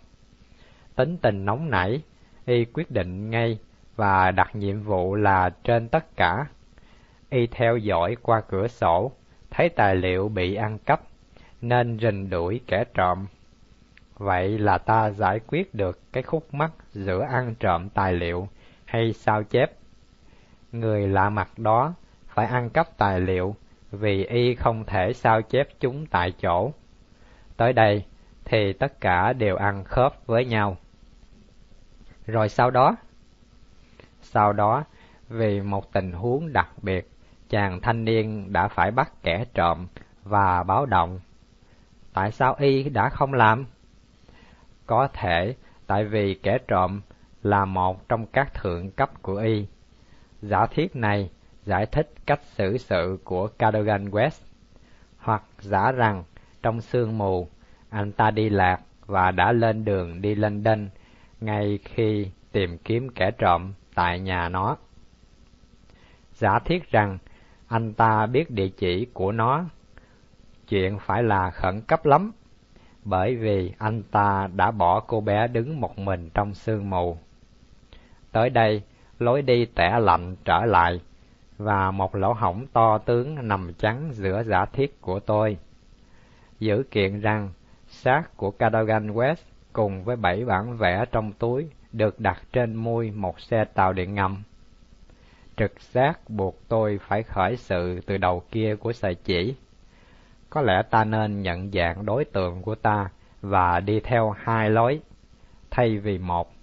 Tính tình nóng nảy, y quyết định ngay và đặt nhiệm vụ là trên tất cả. Y theo dõi qua cửa sổ, thấy tài liệu bị ăn cắp, nên rình đuổi kẻ trộm. Vậy là ta giải quyết được cái khúc mắc giữa ăn trộm tài liệu hay sao chép. Người lạ mặt đó phải ăn cắp tài liệu vì y không thể sao chép chúng tại chỗ. Tới đây thì tất cả đều ăn khớp với nhau. Rồi sau đó? Sau đó, vì một tình huống đặc biệt, chàng thanh niên đã phải bắt kẻ trộm và báo động. Tại sao y đã không làm? Có thể tại vì kẻ trộm là một trong các thượng cấp của y. Giả thiết này giải thích cách xử sự của Cadogan West, hoặc giả rằng trong sương mù anh ta đi lạc và đã lên đường đi London ngay khi tìm kiếm kẻ trộm tại nhà nó. Giả thiết rằng anh ta biết địa chỉ của nó, chuyện phải là khẩn cấp lắm, bởi vì anh ta đã bỏ cô bé đứng một mình trong sương mù. Tới đây, lối đi tẻ lạnh trở lại, và một lỗ hổng to tướng nằm chắn giữa giả thiết của tôi. Giữ kiện rằng xác của Cadogan West cùng với bảy bản vẽ trong túi được đặt trên mui một xe tàu điện ngầm. Trực giác buộc tôi phải khởi sự từ đầu kia của sợi chỉ. Có lẽ ta nên nhận dạng đối tượng của ta và đi theo hai lối, thay vì một.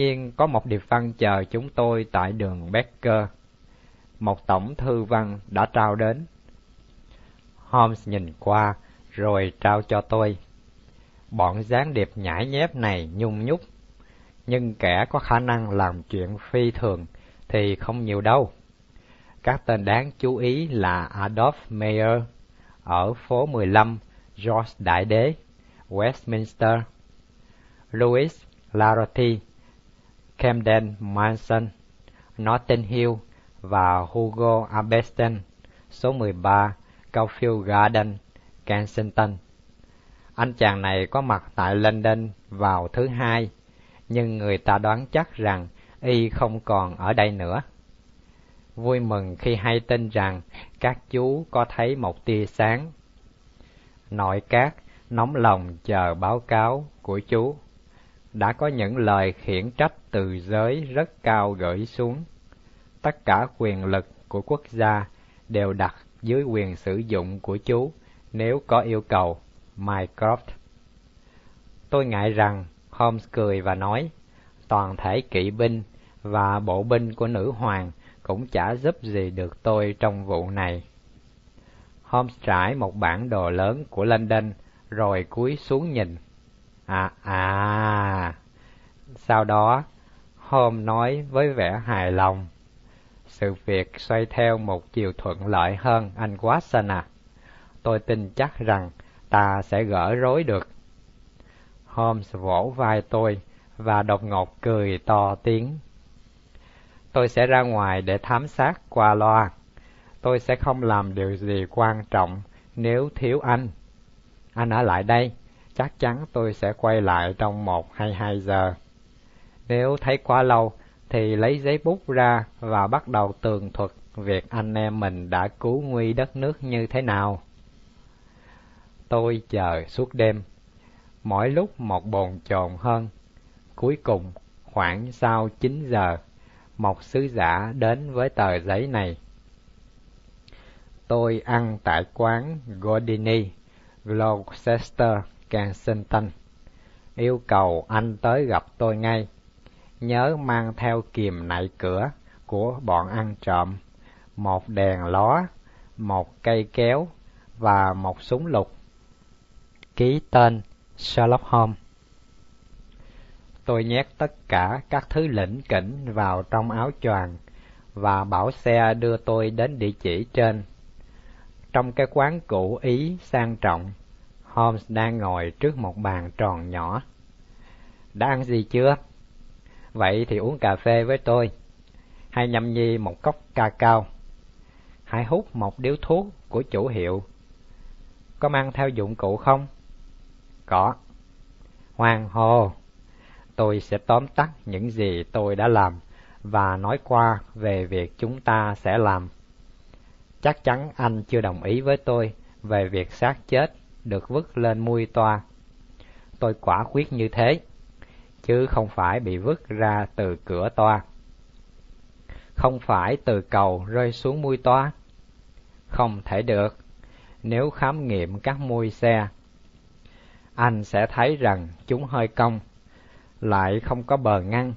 Nhiên có một điệp văn chờ chúng tôi tại đường Becker. Một tổng thư văn đã trao đến. Holmes nhìn qua rồi trao cho tôi. Bọn gián điệp nhãi nhép này nhung nhúc, nhưng kẻ có khả năng làm chuyện phi thường thì không nhiều đâu. Các tên đáng chú ý là Adolf Mayer ở phố 15 George Đại Đế, Westminster, Louis Larotti, Camden Manson, Notting Hill và Hugo Abeston, số 13 Caulfield Garden, Kensington. Anh chàng này có mặt tại London vào thứ hai, nhưng người ta đoán chắc rằng y không còn ở đây nữa. Vui mừng khi hay tin rằng các chú có thấy một tia sáng. Nội các nóng lòng chờ báo cáo của chú. Đã có những lời khiển trách từ giới rất cao gửi xuống. Tất cả quyền lực của quốc gia đều đặt dưới quyền sử dụng của chú, nếu có yêu cầu. Mycroft Tôi ngại rằng, Holmes cười và nói, toàn thể kỵ binh và bộ binh của nữ hoàng cũng chả giúp gì được tôi trong vụ này. Holmes trải một bản đồ lớn của London, rồi cúi xuống nhìn. À à. Sau đó, Holmes nói với vẻ hài lòng. Sự việc xoay theo một chiều thuận lợi hơn anh Watson à. Tôi tin chắc rằng ta sẽ gỡ rối được. Holmes vỗ vai tôi và đột ngột cười to tiếng. Tôi sẽ ra ngoài để thám sát qua loa. Tôi sẽ không làm điều gì quan trọng nếu thiếu anh. Anh ở lại đây, chắc chắn tôi sẽ quay lại trong một hay hai giờ. Nếu thấy quá lâu, thì lấy giấy bút ra và bắt đầu tường thuật việc anh em mình đã cứu nguy đất nước như thế nào. Tôi chờ suốt đêm, mỗi lúc một bồn chồn hơn. Cuối cùng, khoảng sau chín giờ, một sứ giả đến với tờ giấy này. Tôi ăn tại quán Gordini, Gloucester, càng xinh tinh, Yêu cầu anh tới gặp tôi ngay. Nhớ mang theo kìm nạy cửa của bọn ăn trộm, một đèn ló, một cây kéo và một súng lục. Ký tên Sherlock Holmes Tôi nhét tất cả các thứ lĩnh kỉnh vào trong áo choàng và bảo xe đưa tôi đến địa chỉ trên. Trong cái quán cũ Ý sang trọng, Holmes đang ngồi trước một bàn tròn nhỏ. Đã ăn gì chưa? Vậy thì uống cà phê với tôi. Hay nhâm nhi một cốc ca cao. Hãy hút một điếu thuốc của chủ hiệu. Có mang theo dụng cụ không? Có. Hoàng hồ, tôi sẽ tóm tắt những gì tôi đã làm và nói qua về việc chúng ta sẽ làm. Chắc chắn anh chưa đồng ý với tôi về việc xác chết được vứt lên mui toa. Tôi quả quyết như thế, chứ không phải bị vứt ra từ cửa toa. Không phải từ cầu rơi xuống mui toa. Không thể được, nếu khám nghiệm các mui xe. Anh sẽ thấy rằng chúng hơi cong lại không có bờ ngăn.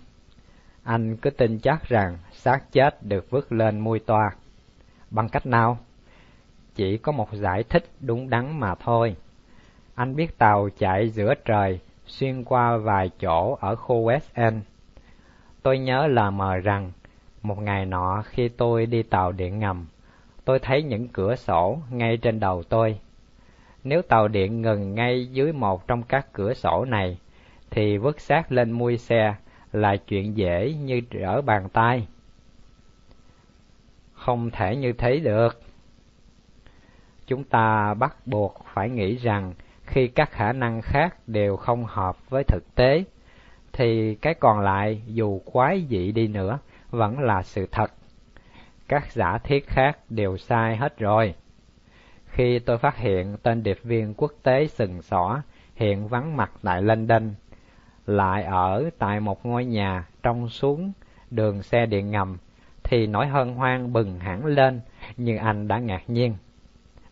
Anh cứ tin chắc rằng xác chết được vứt lên mui toa. Bằng cách nào? Chỉ có một giải thích đúng đắn mà thôi. Anh biết tàu chạy giữa trời, xuyên qua vài chỗ ở khu West End. Tôi nhớ là mờ rằng, một ngày nọ khi tôi đi tàu điện ngầm, tôi thấy những cửa sổ ngay trên đầu tôi. Nếu tàu điện ngừng ngay dưới một trong các cửa sổ này, thì vứt xác lên mui xe là chuyện dễ như trở bàn tay. Không thể như thế được. Chúng ta bắt buộc phải nghĩ rằng khi các khả năng khác đều không hợp với thực tế, thì cái còn lại dù quái dị đi nữa vẫn là sự thật. Các giả thiết khác đều sai hết rồi. Khi tôi phát hiện tên điệp viên quốc tế sừng sỏ hiện vắng mặt tại London lại ở tại một ngôi nhà trong xuống đường xe điện ngầm, thì nỗi hân hoan bừng hẳn lên như anh đã ngạc nhiên.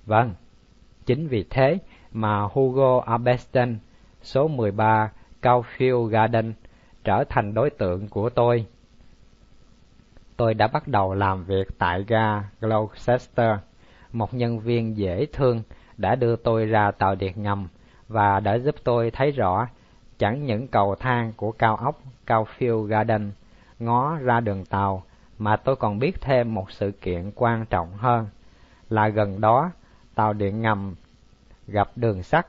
Vâng, chính vì thế mà Hugo Abeston, số 13 Caulfield Garden, trở thành đối tượng của tôi. Tôi đã bắt đầu làm việc tại ga Gloucester. Một nhân viên dễ thương đã đưa tôi ra tàu điện ngầm và đã giúp tôi thấy rõ chẳng những cầu thang của cao ốc Caulfield Garden ngó ra đường tàu mà tôi còn biết thêm một sự kiện quan trọng hơn là gần đó tàu điện ngầm gặp đường sắt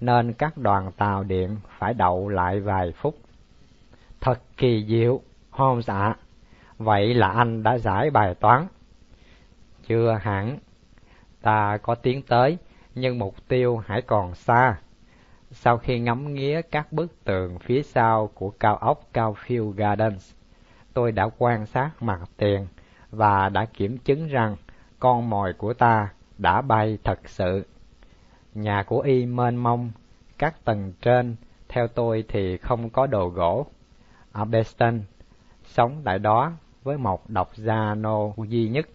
nên các đoàn tàu điện phải đậu lại vài phút. Thật kỳ diệu, Holmes ạ. Vậy là anh đã giải bài toán. Chưa hẳn. Ta có tiến tới, nhưng mục tiêu hãy còn xa. Sau khi ngắm nghía các bức tường phía sau của cao ốc Caulfield Gardens, tôi đã quan sát mặt tiền và đã kiểm chứng rằng con mồi của ta đã bay thật sự. Nhà của y mênh mông, các tầng trên, theo tôi thì không có đồ gỗ. Ở Beston, sống tại đó với một độc gia nô duy nhất.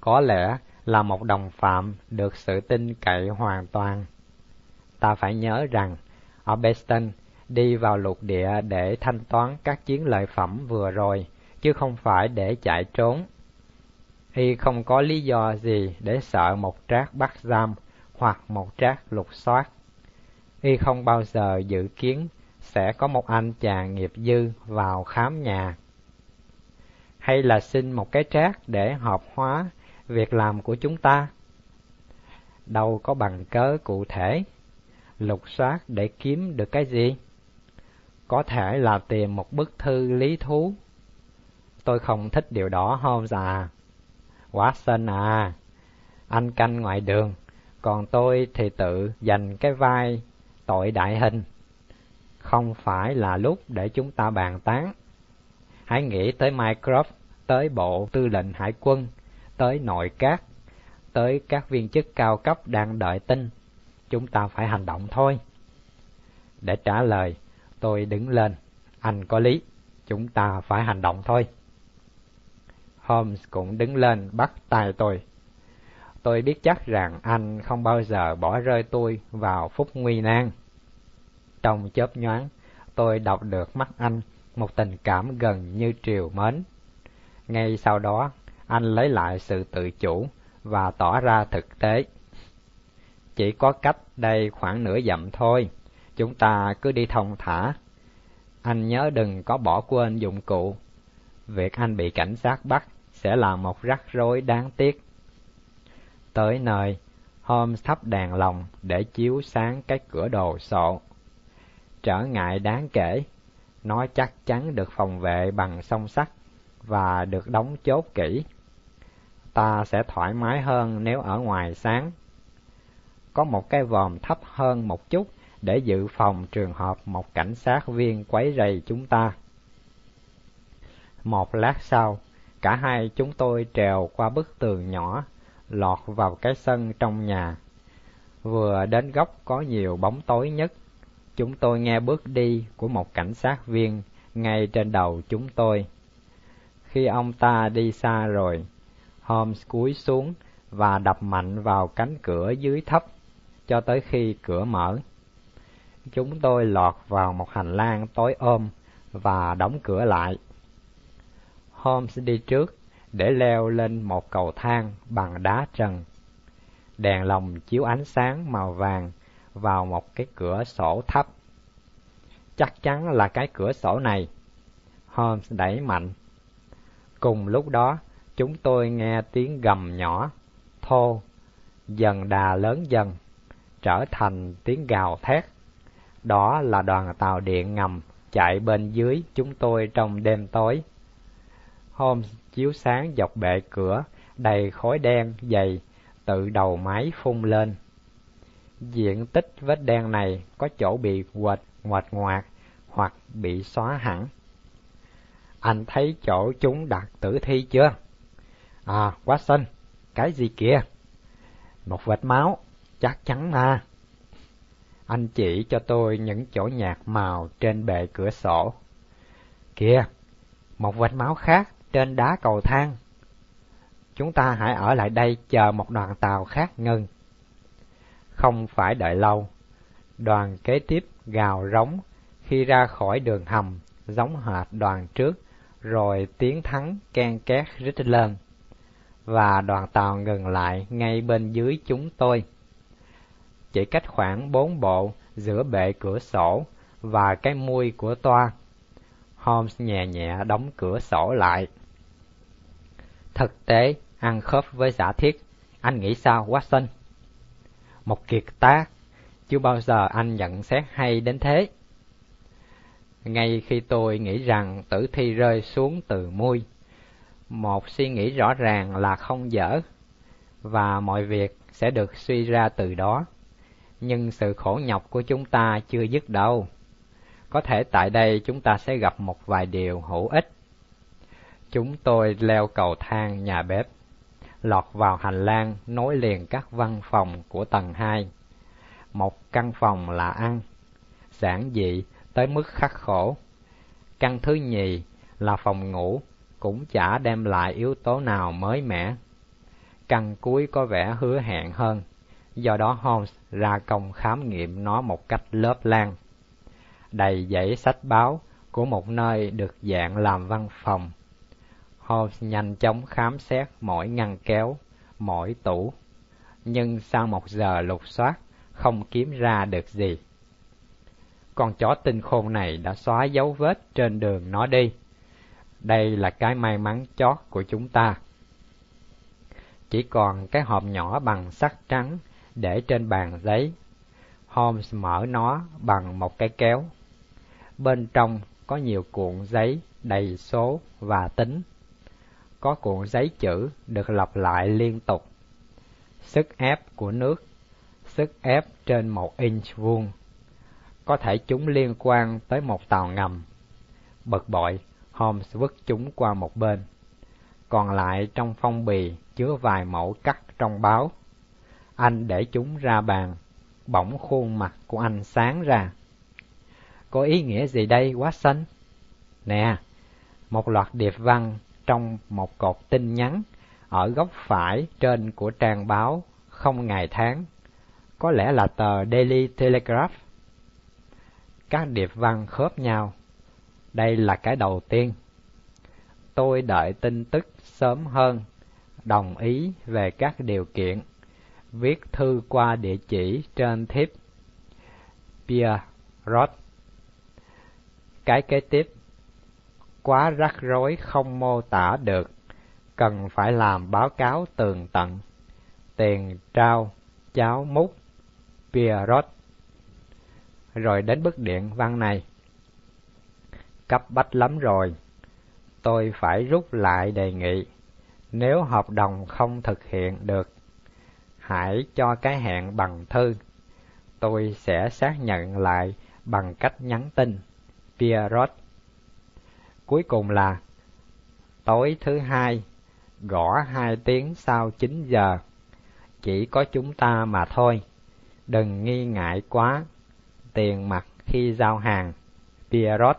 Có lẽ là một đồng phạm được sự tin cậy hoàn toàn. Ta phải nhớ rằng, ở Beston, đi vào lục địa để thanh toán các chiến lợi phẩm vừa rồi, chứ không phải để chạy trốn. Y không có lý do gì để sợ một trác bắt giam hoặc một trác lục soát. Y không bao giờ dự kiến sẽ có một anh chàng nghiệp dư vào khám nhà. Hay là xin một cái trác để hợp hóa việc làm của chúng ta? Đâu có bằng cớ cụ thể. Lục soát để kiếm được cái gì? Có thể là tìm một bức thư lý thú. Tôi không thích điều đó hôm già. Watson à, anh canh ngoài đường, còn tôi thì tự dành cái vai tội đại hình. Không phải là lúc để chúng ta bàn tán. Hãy nghĩ tới Mycroft, tới Bộ Tư lệnh Hải quân, tới nội các, tới các viên chức cao cấp đang đợi tin. Chúng ta phải hành động thôi. Để trả lời, tôi đứng lên. Anh có lý, chúng ta phải hành động thôi. Holmes cũng đứng lên bắt tay tôi. Tôi biết chắc rằng anh không bao giờ bỏ rơi tôi vào phút nguy nan. Trong chớp nhoáng, tôi đọc được mắt anh một tình cảm gần như triều mến. Ngay sau đó, anh lấy lại sự tự chủ và tỏ ra thực tế. Chỉ có cách đây khoảng nửa dặm thôi, chúng ta cứ đi thông thả. Anh nhớ đừng có bỏ quên dụng cụ. Việc anh bị cảnh sát bắt sẽ là một rắc rối đáng tiếc. Tới nơi, Holmes thắp đèn lồng để chiếu sáng cái cửa đồ sộ. Trở ngại đáng kể, nó chắc chắn được phòng vệ bằng song sắt và được đóng chốt kỹ. Ta sẽ thoải mái hơn nếu ở ngoài sáng. Có một cái vòm thấp hơn một chút để dự phòng trường hợp một cảnh sát viên quấy rầy chúng ta. Một lát sau, Cả hai chúng tôi trèo qua bức tường nhỏ, lọt vào cái sân trong nhà. Vừa đến góc có nhiều bóng tối nhất, chúng tôi nghe bước đi của một cảnh sát viên ngay trên đầu chúng tôi. Khi ông ta đi xa rồi, Holmes cúi xuống và đập mạnh vào cánh cửa dưới thấp cho tới khi cửa mở. Chúng tôi lọt vào một hành lang tối ôm và đóng cửa lại. Holmes đi trước để leo lên một cầu thang bằng đá trần. Đèn lồng chiếu ánh sáng màu vàng vào một cái cửa sổ thấp. Chắc chắn là cái cửa sổ này. Holmes đẩy mạnh. Cùng lúc đó, chúng tôi nghe tiếng gầm nhỏ, thô, dần đà lớn dần, trở thành tiếng gào thét. Đó là đoàn tàu điện ngầm chạy bên dưới chúng tôi trong đêm tối. Holmes chiếu sáng dọc bệ cửa, đầy khói đen dày, tự đầu máy phun lên. Diện tích vết đen này có chỗ bị quệt, ngoạch ngoạc hoặc bị xóa hẳn. Anh thấy chỗ chúng đặt tử thi chưa? À, Watson, cái gì kìa? Một vệt máu, chắc chắn mà. Anh chỉ cho tôi những chỗ nhạt màu trên bệ cửa sổ. Kìa, một vệt máu khác trên đá cầu thang. Chúng ta hãy ở lại đây chờ một đoàn tàu khác ngừng. Không phải đợi lâu, đoàn kế tiếp gào rống Khi ra khỏi đường hầm, giống hệt đoàn trước, rồi tiếng thắng ken két rít lên. Và đoàn tàu ngừng lại ngay bên dưới chúng tôi. Chỉ cách khoảng bốn bộ giữa bệ cửa sổ và cái mui của toa. Holmes nhẹ nhẹ đóng cửa sổ lại. Thực tế, ăn khớp với giả thiết. Anh nghĩ sao, Watson? Một kiệt tác, chưa bao giờ anh nhận xét hay đến thế. Ngay khi tôi nghĩ rằng tử thi rơi xuống từ mui, một suy nghĩ rõ ràng là không dở, và mọi việc sẽ được suy ra từ đó. Nhưng sự khổ nhọc của chúng ta chưa dứt đâu. Có thể tại đây chúng ta sẽ gặp một vài điều hữu ích. Chúng tôi leo cầu thang nhà bếp, lọt vào hành lang nối liền các văn phòng của tầng hai. Một căn phòng là ăn, giản dị tới mức khắc khổ. Căn thứ nhì là phòng ngủ, cũng chả đem lại yếu tố nào mới mẻ. Căn cuối có vẻ hứa hẹn hơn, do đó Holmes ra công khám nghiệm nó một cách lớp lan. Đầy dãy sách báo của một nơi được dạng làm văn phòng. Holmes nhanh chóng khám xét mỗi ngăn kéo, mỗi tủ, nhưng sau một giờ lục soát, không kiếm ra được gì. Con chó tinh khôn này đã xóa dấu vết trên đường nó đi. Đây là cái may mắn chót của chúng ta. Chỉ còn cái hộp nhỏ bằng sắt trắng để trên bàn giấy. Holmes mở nó bằng một cái kéo. Bên trong có nhiều cuộn giấy đầy số và tính. Có cuộn giấy chữ được lặp lại liên tục. Sức ép của nước, sức ép trên một inch vuông có thể chúng liên quan tới một tàu ngầm. Bực bội, Holmes vứt chúng qua một bên. Còn lại trong phong bì chứa vài mẫu cắt trong báo. Anh để chúng ra bàn, bỗng khuôn mặt của anh sáng ra. Có ý nghĩa gì đây, Watson? Nè, một loạt điệp văn trong một cột tin nhắn ở góc phải trên của trang báo không ngày tháng. Có lẽ là tờ Daily Telegraph các điệp văn khớp nhau. Đây là cái đầu tiên. Tôi đợi tin tức sớm hơn, đồng ý về các điều kiện, viết thư qua địa chỉ trên thiếp Pierre Roth. Cái kế tiếp, quá rắc rối không mô tả được, cần phải làm báo cáo tường tận. Tiền trao, cháo múc, Pierrot. Rồi đến bức điện văn này. Cấp bách lắm rồi, tôi phải rút lại đề nghị, nếu hợp đồng không thực hiện được, hãy cho cái hẹn bằng thư. Tôi sẽ xác nhận lại bằng cách nhắn tin. Pierrot. Cuối cùng là tối thứ hai, gõ hai tiếng sau chín giờ. Chỉ có chúng ta mà thôi. Đừng nghi ngại quá tiền mặt khi giao hàng. Pierrot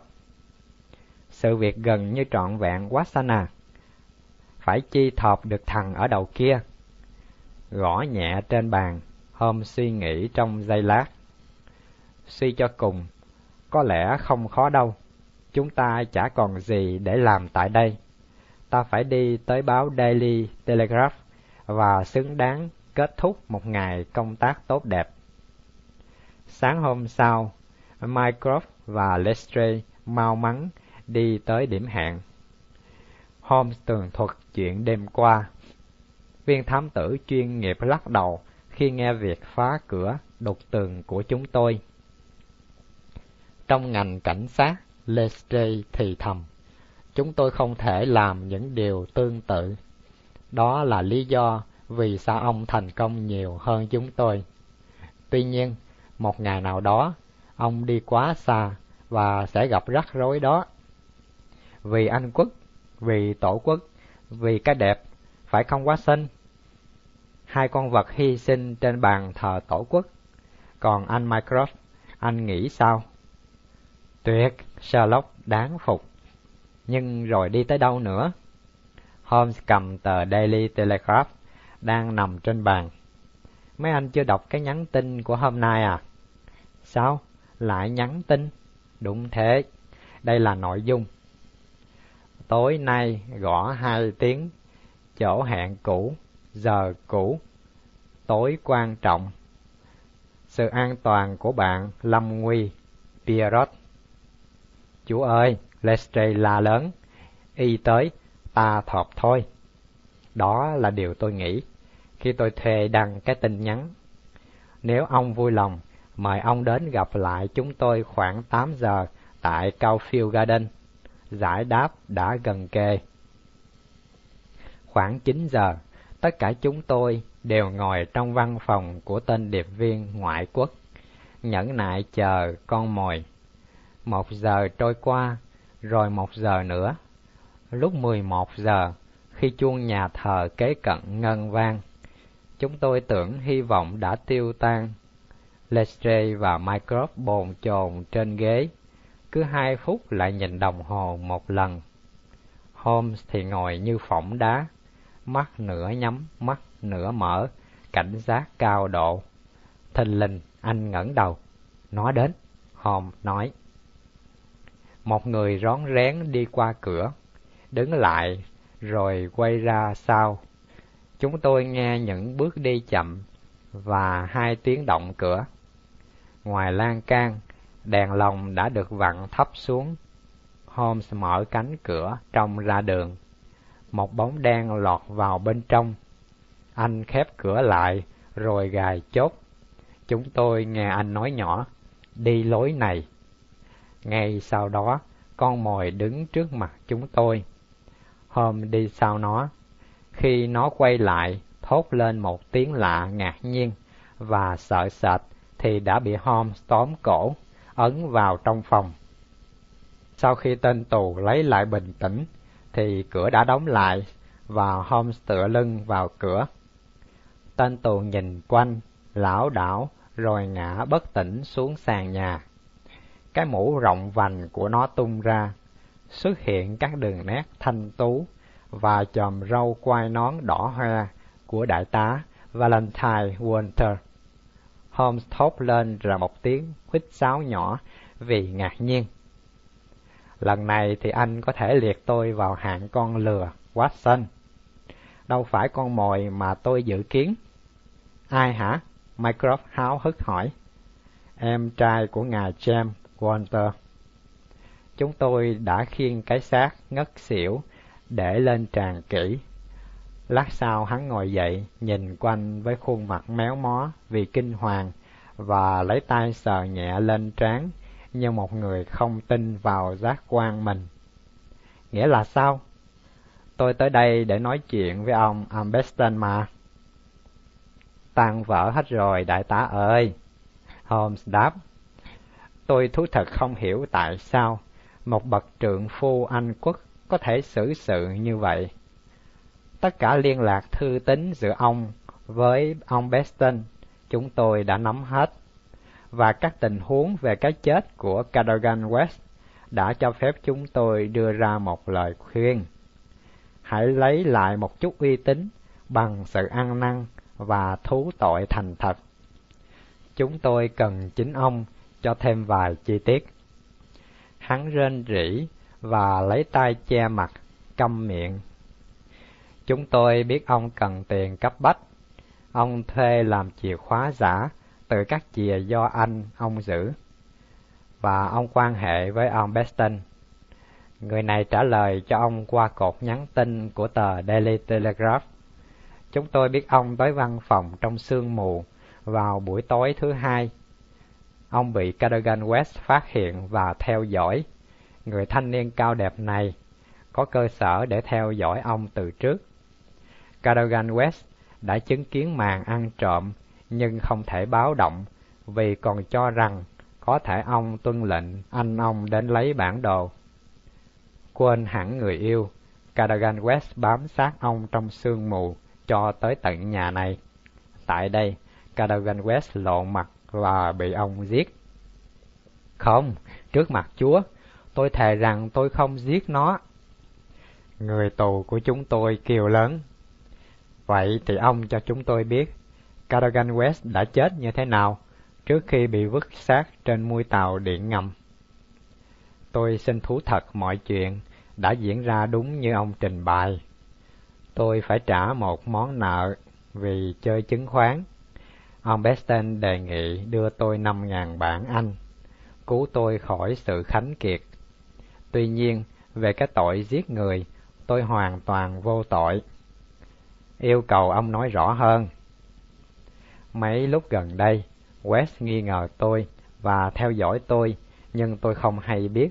Sự việc gần như trọn vẹn Watson Phải chi thọp được thằng ở đầu kia. Gõ nhẹ trên bàn, hôm suy nghĩ trong giây lát. Suy cho cùng, có lẽ không khó đâu. Chúng ta chả còn gì để làm tại đây. Ta phải đi tới báo Daily Telegraph và xứng đáng kết thúc một ngày công tác tốt đẹp. Sáng hôm sau, Mycroft và Lestrade mau mắn đi tới điểm hẹn. Holmes tường thuật chuyện đêm qua. Viên thám tử chuyên nghiệp lắc đầu khi nghe việc phá cửa, đục tường của chúng tôi. Trong ngành cảnh sát, Lestrade thì thầm, chúng tôi không thể làm những điều tương tự. Đó là lý do vì sao ông thành công nhiều hơn chúng tôi. Tuy nhiên, một ngày nào đó, ông đi quá xa và sẽ gặp rắc rối đó. Vì anh quốc, vì tổ quốc, vì cái đẹp, phải không quá xinh. Hai con vật hy sinh trên bàn thờ tổ quốc. Còn anh Mycroft, anh nghĩ sao? Tuyệt, Sherlock đáng phục. Nhưng rồi đi tới đâu nữa? Holmes cầm tờ Daily Telegraph đang nằm trên bàn. Mấy anh chưa đọc cái nhắn tin của hôm nay à? Sao? Lại nhắn tin? Đúng thế, đây là nội dung. Tối nay gõ hai tiếng, chỗ hẹn cũ, giờ cũ, tối quan trọng. Sự an toàn của bạn lâm nguy, Pierrot. Chú ơi, Lestrade la lớn, y tới, ta thọp thôi. Đó là điều tôi nghĩ khi tôi thuê đăng cái tin nhắn. Nếu ông vui lòng, mời ông đến gặp lại chúng tôi khoảng 8 giờ tại Caulfield Garden. Giải đáp đã gần kề. Khoảng 9 giờ, tất cả chúng tôi đều ngồi trong văn phòng của tên điệp viên ngoại quốc, nhẫn nại chờ con mồi. Một giờ trôi qua, rồi một giờ nữa. Lúc 11 giờ, khi chuông nhà thờ kế cận ngân vang, chúng tôi tưởng hy vọng đã tiêu tan. Lestrade và Mycroft bồn chồn trên ghế, cứ hai phút lại nhìn đồng hồ một lần. Holmes thì ngồi như phỏng đá, mắt nửa nhắm, mắt nửa mở, cảnh giác cao độ. Thình lình, anh ngẩng đầu. Nó đến, Holmes nói. Một người rón rén đi qua cửa, đứng lại, rồi quay ra sau. Chúng tôi nghe những bước đi chậm và hai tiếng động cửa. Ngoài lan can, đèn lồng đã được vặn thấp xuống. Holmes mở cánh cửa trông ra đường. Một bóng đen lọt vào bên trong. Anh khép cửa lại rồi gài chốt. Chúng tôi nghe anh nói nhỏ, đi lối này. Ngay sau đó, con mồi đứng trước mặt chúng tôi. Hôm đi sau nó, khi nó quay lại, thốt lên một tiếng lạ ngạc nhiên và sợ sệt thì đã bị Holmes tóm cổ, ấn vào trong phòng. Sau khi tên tù lấy lại bình tĩnh, thì cửa đã đóng lại và Holmes tựa lưng vào cửa. Tên tù nhìn quanh, lão đảo, rồi ngã bất tỉnh xuống sàn nhà. Cái mũ rộng vành của nó tung ra, xuất hiện các đường nét thanh tú và chòm râu quai nón đỏ hoe của đại tá Valentine Walter. Holmes thốt lên ra một tiếng huýt sáo nhỏ vì ngạc nhiên. Lần này thì anh có thể liệt tôi vào hạng con lừa, Watson. Đâu phải con mồi mà tôi dự kiến. Ai hả? Mycroft háo hức hỏi. Em trai của ngài James Walter. Chúng tôi đã khiêng cái xác ngất xỉu để lên tràn kỹ. Lát sau hắn ngồi dậy, nhìn quanh với khuôn mặt méo mó vì kinh hoàng và lấy tay sờ nhẹ lên trán như một người không tin vào giác quan mình. Nghĩa là sao? Tôi tới đây để nói chuyện với ông Ambeston mà. Tan vỡ hết rồi, đại tá ơi. Holmes đáp. Tôi thú thật không hiểu tại sao một bậc trượng phu Anh quốc có thể xử sự như vậy. Tất cả liên lạc thư tín giữa ông với ông Beston chúng tôi đã nắm hết, và các tình huống về cái chết của Cadogan West đã cho phép chúng tôi đưa ra một lời khuyên. Hãy lấy lại một chút uy tín bằng sự ăn năn và thú tội thành thật. Chúng tôi cần chính ông cho thêm vài chi tiết. Hắn rên rỉ và lấy tay che mặt, câm miệng. Chúng tôi biết ông cần tiền cấp bách. Ông thuê làm chìa khóa giả từ các chìa do anh ông giữ. Và ông quan hệ với ông Beston. Người này trả lời cho ông qua cột nhắn tin của tờ Daily Telegraph. Chúng tôi biết ông tới văn phòng trong sương mù vào buổi tối thứ hai. Ông bị Cadogan West phát hiện và theo dõi người thanh niên cao đẹp này có cơ sở để theo dõi ông từ trước. Cadogan West đã chứng kiến màn ăn trộm nhưng không thể báo động vì còn cho rằng có thể ông tuân lệnh anh ông đến lấy bản đồ. Quên hẳn người yêu, Cadogan West bám sát ông trong sương mù cho tới tận nhà này. Tại đây, Cadogan West lộn mặt và bị ông giết. Không, trước mặt Chúa, tôi thề rằng tôi không giết nó. Người tù của chúng tôi kêu lớn. Vậy thì ông cho chúng tôi biết, Cadogan West đã chết như thế nào trước khi bị vứt xác trên mui tàu điện ngầm. Tôi xin thú thật mọi chuyện đã diễn ra đúng như ông trình bày. Tôi phải trả một món nợ vì chơi chứng khoán. Ông Besten đề nghị đưa tôi năm ngàn bảng Anh, cứu tôi khỏi sự khánh kiệt. Tuy nhiên, về cái tội giết người, tôi hoàn toàn vô tội. Yêu cầu ông nói rõ hơn. Mấy lúc gần đây, West nghi ngờ tôi và theo dõi tôi, nhưng tôi không hay biết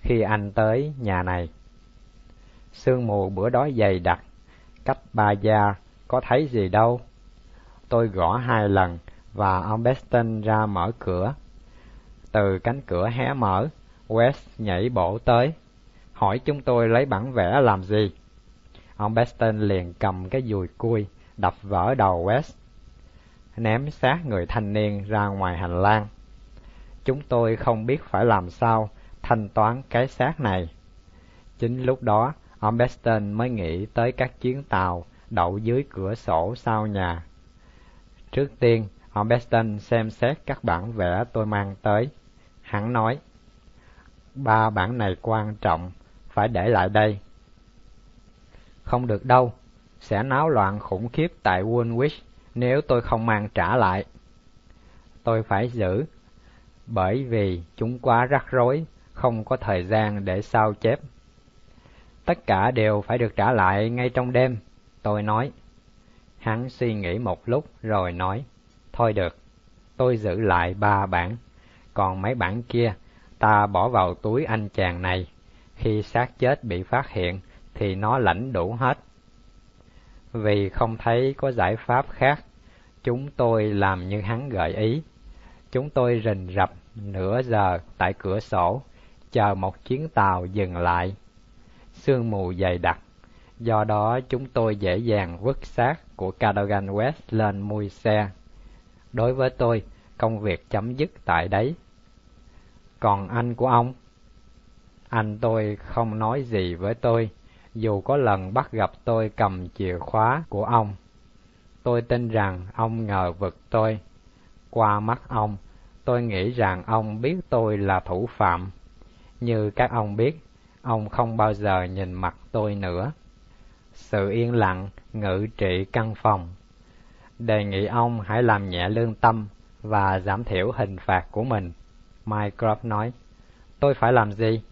khi anh tới nhà này. Sương mù bữa đó dày đặc, cách ba gia có thấy gì đâu. Tôi gõ hai lần và ông Beston ra mở cửa. Từ cánh cửa hé mở, West nhảy bổ tới, hỏi chúng tôi lấy bản vẽ làm gì. Ông Beston liền cầm cái dùi cui, đập vỡ đầu West, ném xác người thanh niên ra ngoài hành lang. Chúng tôi không biết phải làm sao thanh toán cái xác này. Chính lúc đó, ông Beston mới nghĩ tới các chuyến tàu đậu dưới cửa sổ sau nhà. Trước tiên, ông Beston xem xét các bản vẽ tôi mang tới. Hắn nói, ba bản này quan trọng, phải để lại đây. Không được đâu, sẽ náo loạn khủng khiếp tại Woolwich nếu tôi không mang trả lại. Tôi phải giữ, bởi vì chúng quá rắc rối, không có thời gian để sao chép. Tất cả đều phải được trả lại ngay trong đêm, tôi nói. Hắn suy nghĩ một lúc rồi nói, thôi được, tôi giữ lại ba bản, còn mấy bản kia ta bỏ vào túi anh chàng này. Khi xác chết bị phát hiện thì nó lãnh đủ hết. Vì không thấy có giải pháp khác, chúng tôi làm như hắn gợi ý. Chúng tôi rình rập nửa giờ tại cửa sổ, chờ một chuyến tàu dừng lại. Sương mù dày đặc, do đó chúng tôi dễ dàng vứt xác của Cadogan West lên mui xe. Đối với tôi, công việc chấm dứt tại đấy. Còn anh của ông? Anh tôi không nói gì với tôi, dù có lần bắt gặp tôi cầm chìa khóa của ông. Tôi tin rằng ông ngờ vực tôi. Qua mắt ông, tôi nghĩ rằng ông biết tôi là thủ phạm. Như các ông biết, ông không bao giờ nhìn mặt tôi nữa. Sự yên lặng ngự trị căn phòng. Đề nghị ông hãy làm nhẹ lương tâm và giảm thiểu hình phạt của mình. Mycroft nói, tôi phải làm gì?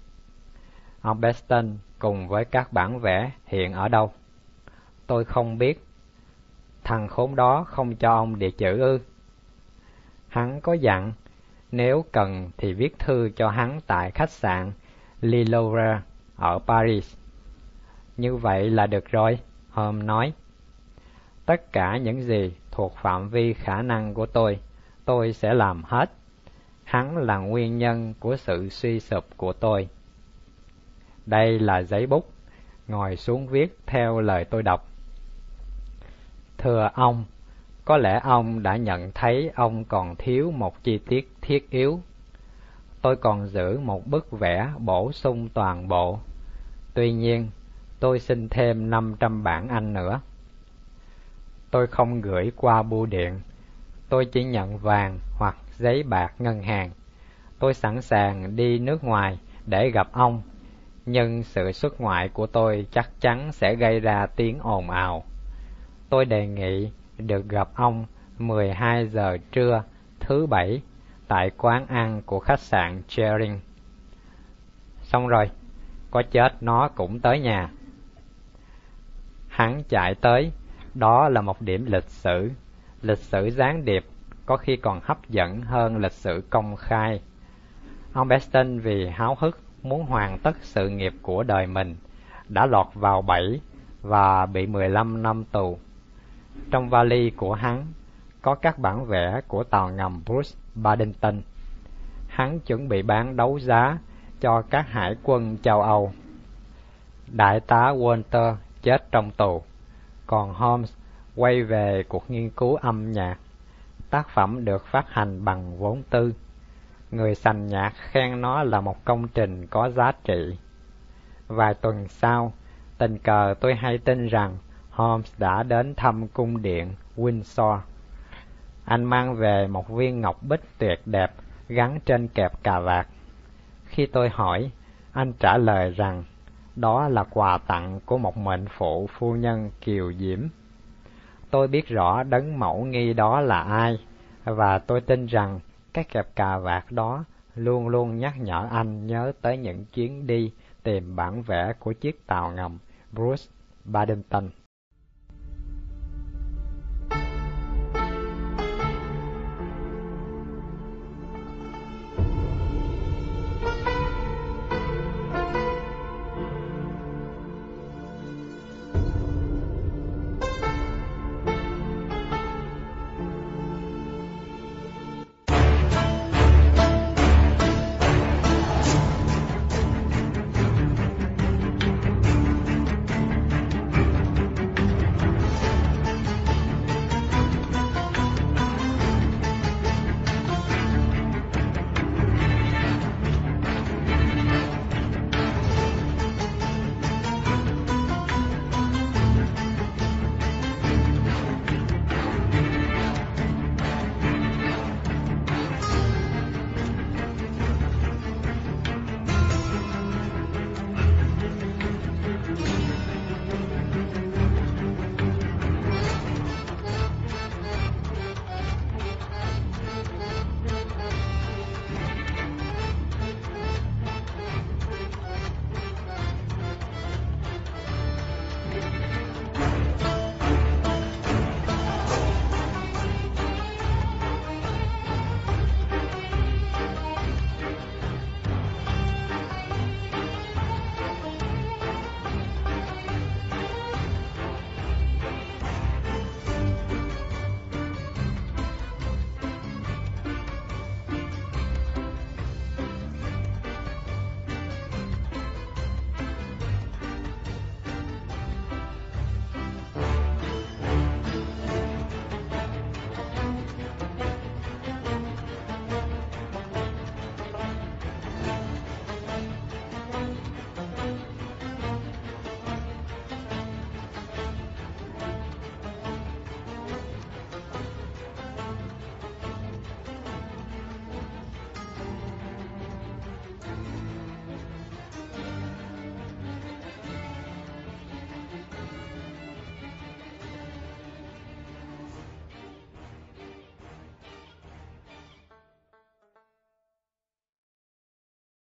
Ông Beston cùng với các bản vẽ hiện ở đâu? Tôi không biết. Thằng khốn đó không cho ông địa chữ ư? Hắn có dặn, nếu cần thì viết thư cho hắn tại khách sạn Lilora ở Paris. Như vậy là được rồi, Hôm nói. Tất cả những gì thuộc phạm vi khả năng của tôi, tôi sẽ làm hết. Hắn là nguyên nhân của sự suy sụp của tôi. Đây là giấy bút, ngồi xuống viết theo lời tôi đọc. Thưa ông, có lẽ ông đã nhận thấy ông còn thiếu một chi tiết thiết yếu. Tôi còn giữ một bức vẽ bổ sung toàn bộ. Tuy nhiên, tôi xin thêm 500 bản Anh nữa. Tôi không gửi qua bưu điện, tôi chỉ nhận vàng hoặc giấy bạc ngân hàng. Tôi sẵn sàng đi nước ngoài để gặp ông nhưng sự xuất ngoại của tôi chắc chắn sẽ gây ra tiếng ồn ào. Tôi đề nghị được gặp ông 12 giờ trưa thứ bảy tại quán ăn của khách sạn Chering. Xong rồi, có chết nó cũng tới nhà. Hắn chạy tới, đó là một điểm lịch sử. Lịch sử gián điệp có khi còn hấp dẫn hơn lịch sử công khai. Ông Beston vì háo hức muốn hoàn tất sự nghiệp của đời mình, đã lọt vào bẫy và bị 15 năm tù. Trong vali của hắn có các bản vẽ của tàu ngầm Bruce Badington. Hắn chuẩn bị bán đấu giá cho các hải quân châu Âu. Đại tá Walter chết trong tù, còn Holmes quay về cuộc nghiên cứu âm nhạc. Tác phẩm được phát hành bằng vốn tư người sành nhạc khen nó là một công trình có giá trị. Vài tuần sau, tình cờ tôi hay tin rằng Holmes đã đến thăm cung điện Windsor. Anh mang về một viên ngọc bích tuyệt đẹp gắn trên kẹp cà vạt. Khi tôi hỏi, Anh trả lời rằng đó là quà tặng của một mệnh phụ phu nhân kiều diễm. Tôi biết rõ đấng mẫu nghi đó là ai, và tôi tin rằng cái kẹp cà vạt đó luôn luôn nhắc nhở anh nhớ tới những chuyến đi tìm bản vẽ của chiếc tàu ngầm Bruce Badenton.